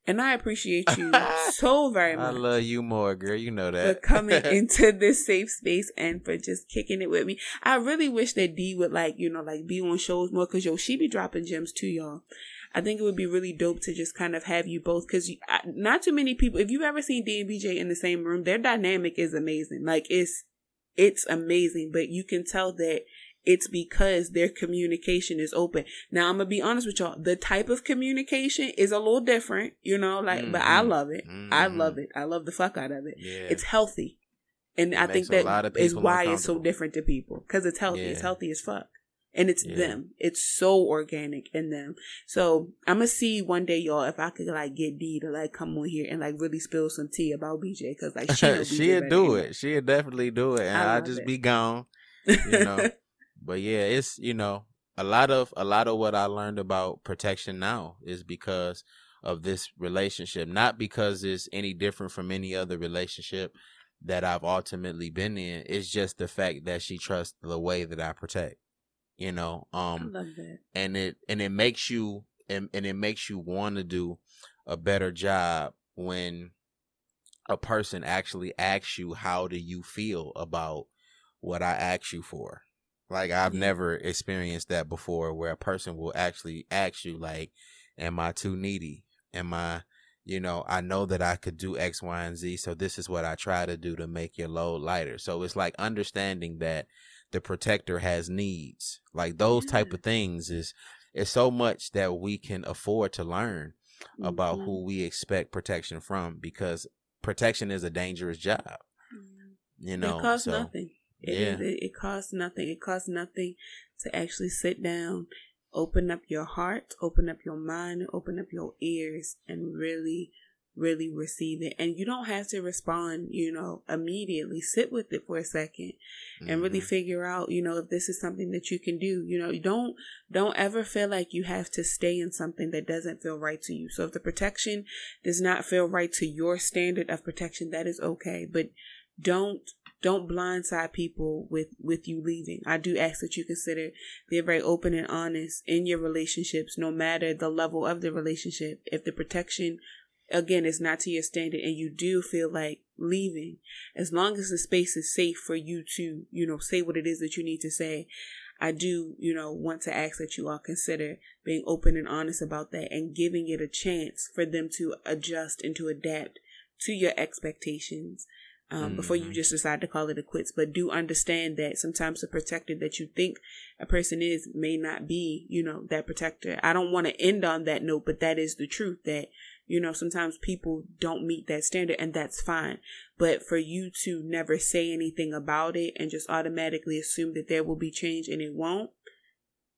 Speaker 1: And I appreciate you so very much.
Speaker 2: I love you more, girl. You know that.
Speaker 1: for coming into this safe space and for just kicking it with me. I really wish that D would like, you know, like be on shows more because yo, she be dropping gems too, y'all. I think it would be really dope to just kind of have you both because not too many people. If you've ever seen D and BJ in the same room, their dynamic is amazing. Like it's it's amazing, but you can tell that it's because their communication is open. Now I'm gonna be honest with y'all. The type of communication is a little different, you know, like mm-hmm. but I
Speaker 2: Mm-hmm.
Speaker 1: love it. I love it. I love the fuck out of it.
Speaker 2: Yeah.
Speaker 1: It's healthy. And
Speaker 2: It
Speaker 1: I think
Speaker 2: makes a lot
Speaker 1: that is why it's so different to people. Because it's healthy. It's healthy as fuck. And it's
Speaker 2: Yeah.
Speaker 1: them. It's so organic in them. So I'm gonna see one day, y'all, if I could like get D to like come on here and like really spill some tea about BJ. Cause like she know BJ
Speaker 2: She'll do it. She'll definitely do it, and
Speaker 1: I love
Speaker 2: just
Speaker 1: it.
Speaker 2: be gone. you know. But yeah, it's you know a lot of a lot of what I learned about protection now is because of this relationship, not because it's any different from any other relationship that I've ultimately been in. It's just the fact that she trusts the way that I protect. You know,
Speaker 1: I
Speaker 2: um,
Speaker 1: love that.
Speaker 2: and it and it makes you and, and it makes you want to do a better job when a person actually asks you how do you feel about what I asked you for. Like I've never experienced that before where a person will actually ask you like am I too needy? Am I you know, I know that I could do X, Y, and Z, so this is what I try to do to make your load lighter. So it's like understanding that the protector has needs. Like those type of things is is so much that we can afford to learn about
Speaker 1: Mhm.
Speaker 2: who we expect protection from because protection is a dangerous job.
Speaker 1: Mhm.
Speaker 2: You know,
Speaker 1: it costs
Speaker 2: so
Speaker 1: nothing. It,
Speaker 2: yeah.
Speaker 1: it, it costs nothing. It costs nothing to actually sit down, open up your heart, open up your mind, open up your ears, and really, really receive it. And you don't have to respond, you know, immediately. Sit with it for a second and really
Speaker 2: Mhm.
Speaker 1: figure out, you know, if this is something that you can do. You know, you don't don't ever feel like you have to stay in something that doesn't feel right to you. So if the protection does not feel right to your standard of protection, that is okay. But don't don't blindside people with with you leaving. I do ask that you consider being very open and honest in your relationships, no matter the level of the relationship. If the protection again is not to your standard and you do feel like leaving, as long as the space is safe for you to, you know, say what it is that you need to say, I do, you know, want to ask that you all consider being open and honest about that and giving it a chance for them to adjust and to adapt to your expectations um, before you
Speaker 2: Mhm.
Speaker 1: just decide to call it a quits. But do understand that sometimes the protector that you think a person is may not be, you know, that protector. I don't want to end on that note, but that is the truth that, you know, sometimes people don't meet that standard and that's fine. But for you to never say anything about it and just automatically assume that there will be change and it won't,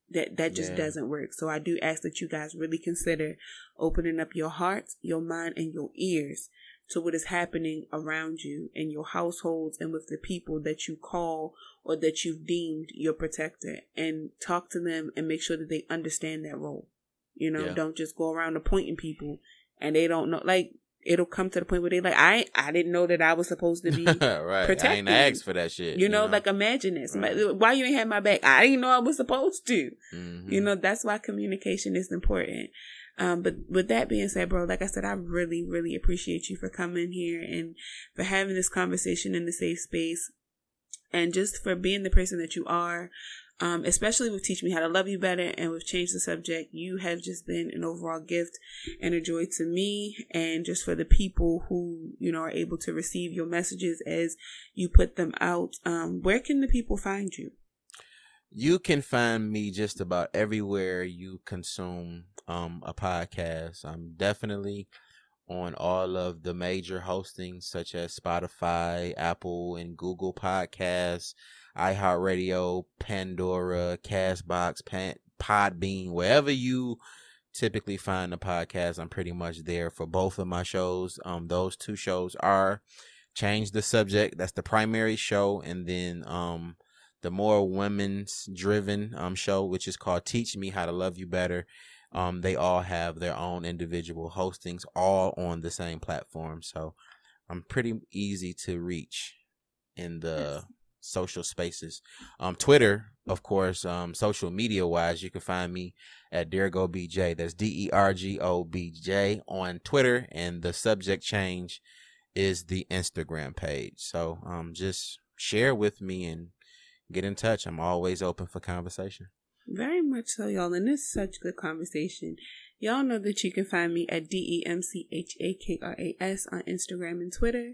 Speaker 1: that that just
Speaker 2: Yeah.
Speaker 1: doesn't work. So I do ask that you guys really consider opening up your hearts, your mind, and your ears to what is happening around you in your households and with the people that you call or that you've deemed your protector and talk to them and make sure that they understand that role. You know,
Speaker 2: Yeah.
Speaker 1: don't just go around appointing people and they don't know like it'll come to the point where they like I I didn't know that I was supposed to be
Speaker 2: right. I ain't asked for that shit.
Speaker 1: you know, like imagine this.
Speaker 2: Right.
Speaker 1: Why you ain't had my back? I didn't know I was supposed to.
Speaker 2: Mhm.
Speaker 1: You know, that's why communication is important. Um, but with that being said, bro, like I said, I really, really appreciate you for coming here and for having this conversation in the safe space and just for being the person that you are. Um, especially with Teach Me How to Love You Better and with Change the Subject, you have just been an overall gift and a joy to me and just for the people who, you know, are able to receive your messages as you put them out. Um, where can the people find you?
Speaker 2: You can find me just about everywhere you consume um a podcast. I'm definitely on all of the major hostings such as Spotify, Apple, and Google Podcasts, iHeartRadio, Pandora, Castbox, Pan- Podbean, wherever you typically find the podcast, I'm pretty much there for both of my shows. Um, those two shows are Change the Subject. That's the primary show, and then um the more women's driven um show, which is called Teach Me How to Love You Better. Um, they all have their own individual hostings, all on the same platform. So I'm pretty easy to reach in the
Speaker 1: Yes.
Speaker 2: social spaces. Um, Twitter, of course, um, social media wise, you can find me at Dergo BJ. That's D E R G O B J on Twitter, and the subject change is the Instagram page. So um, just share with me and get in touch. I'm always open for conversation.
Speaker 1: Very much so, y'all. And this is such good conversation. Y'all know that you can find me at D E M C H A K R A S on Instagram and Twitter.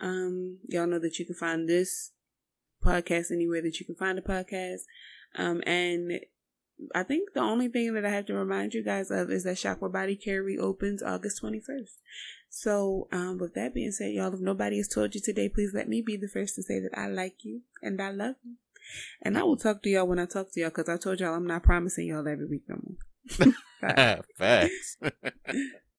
Speaker 1: Um, y'all know that you can find this podcast anywhere that you can find a podcast. Um, and I think the only thing that I have to remind you guys of is that Chakra Body Care reopens August 21st. So, um, with that being said, y'all, if nobody has told you today, please let me be the first to say that I like you and I love you. And I will talk to y'all when I talk to y'all because I told y'all I'm not promising y'all every week no more.
Speaker 2: Facts.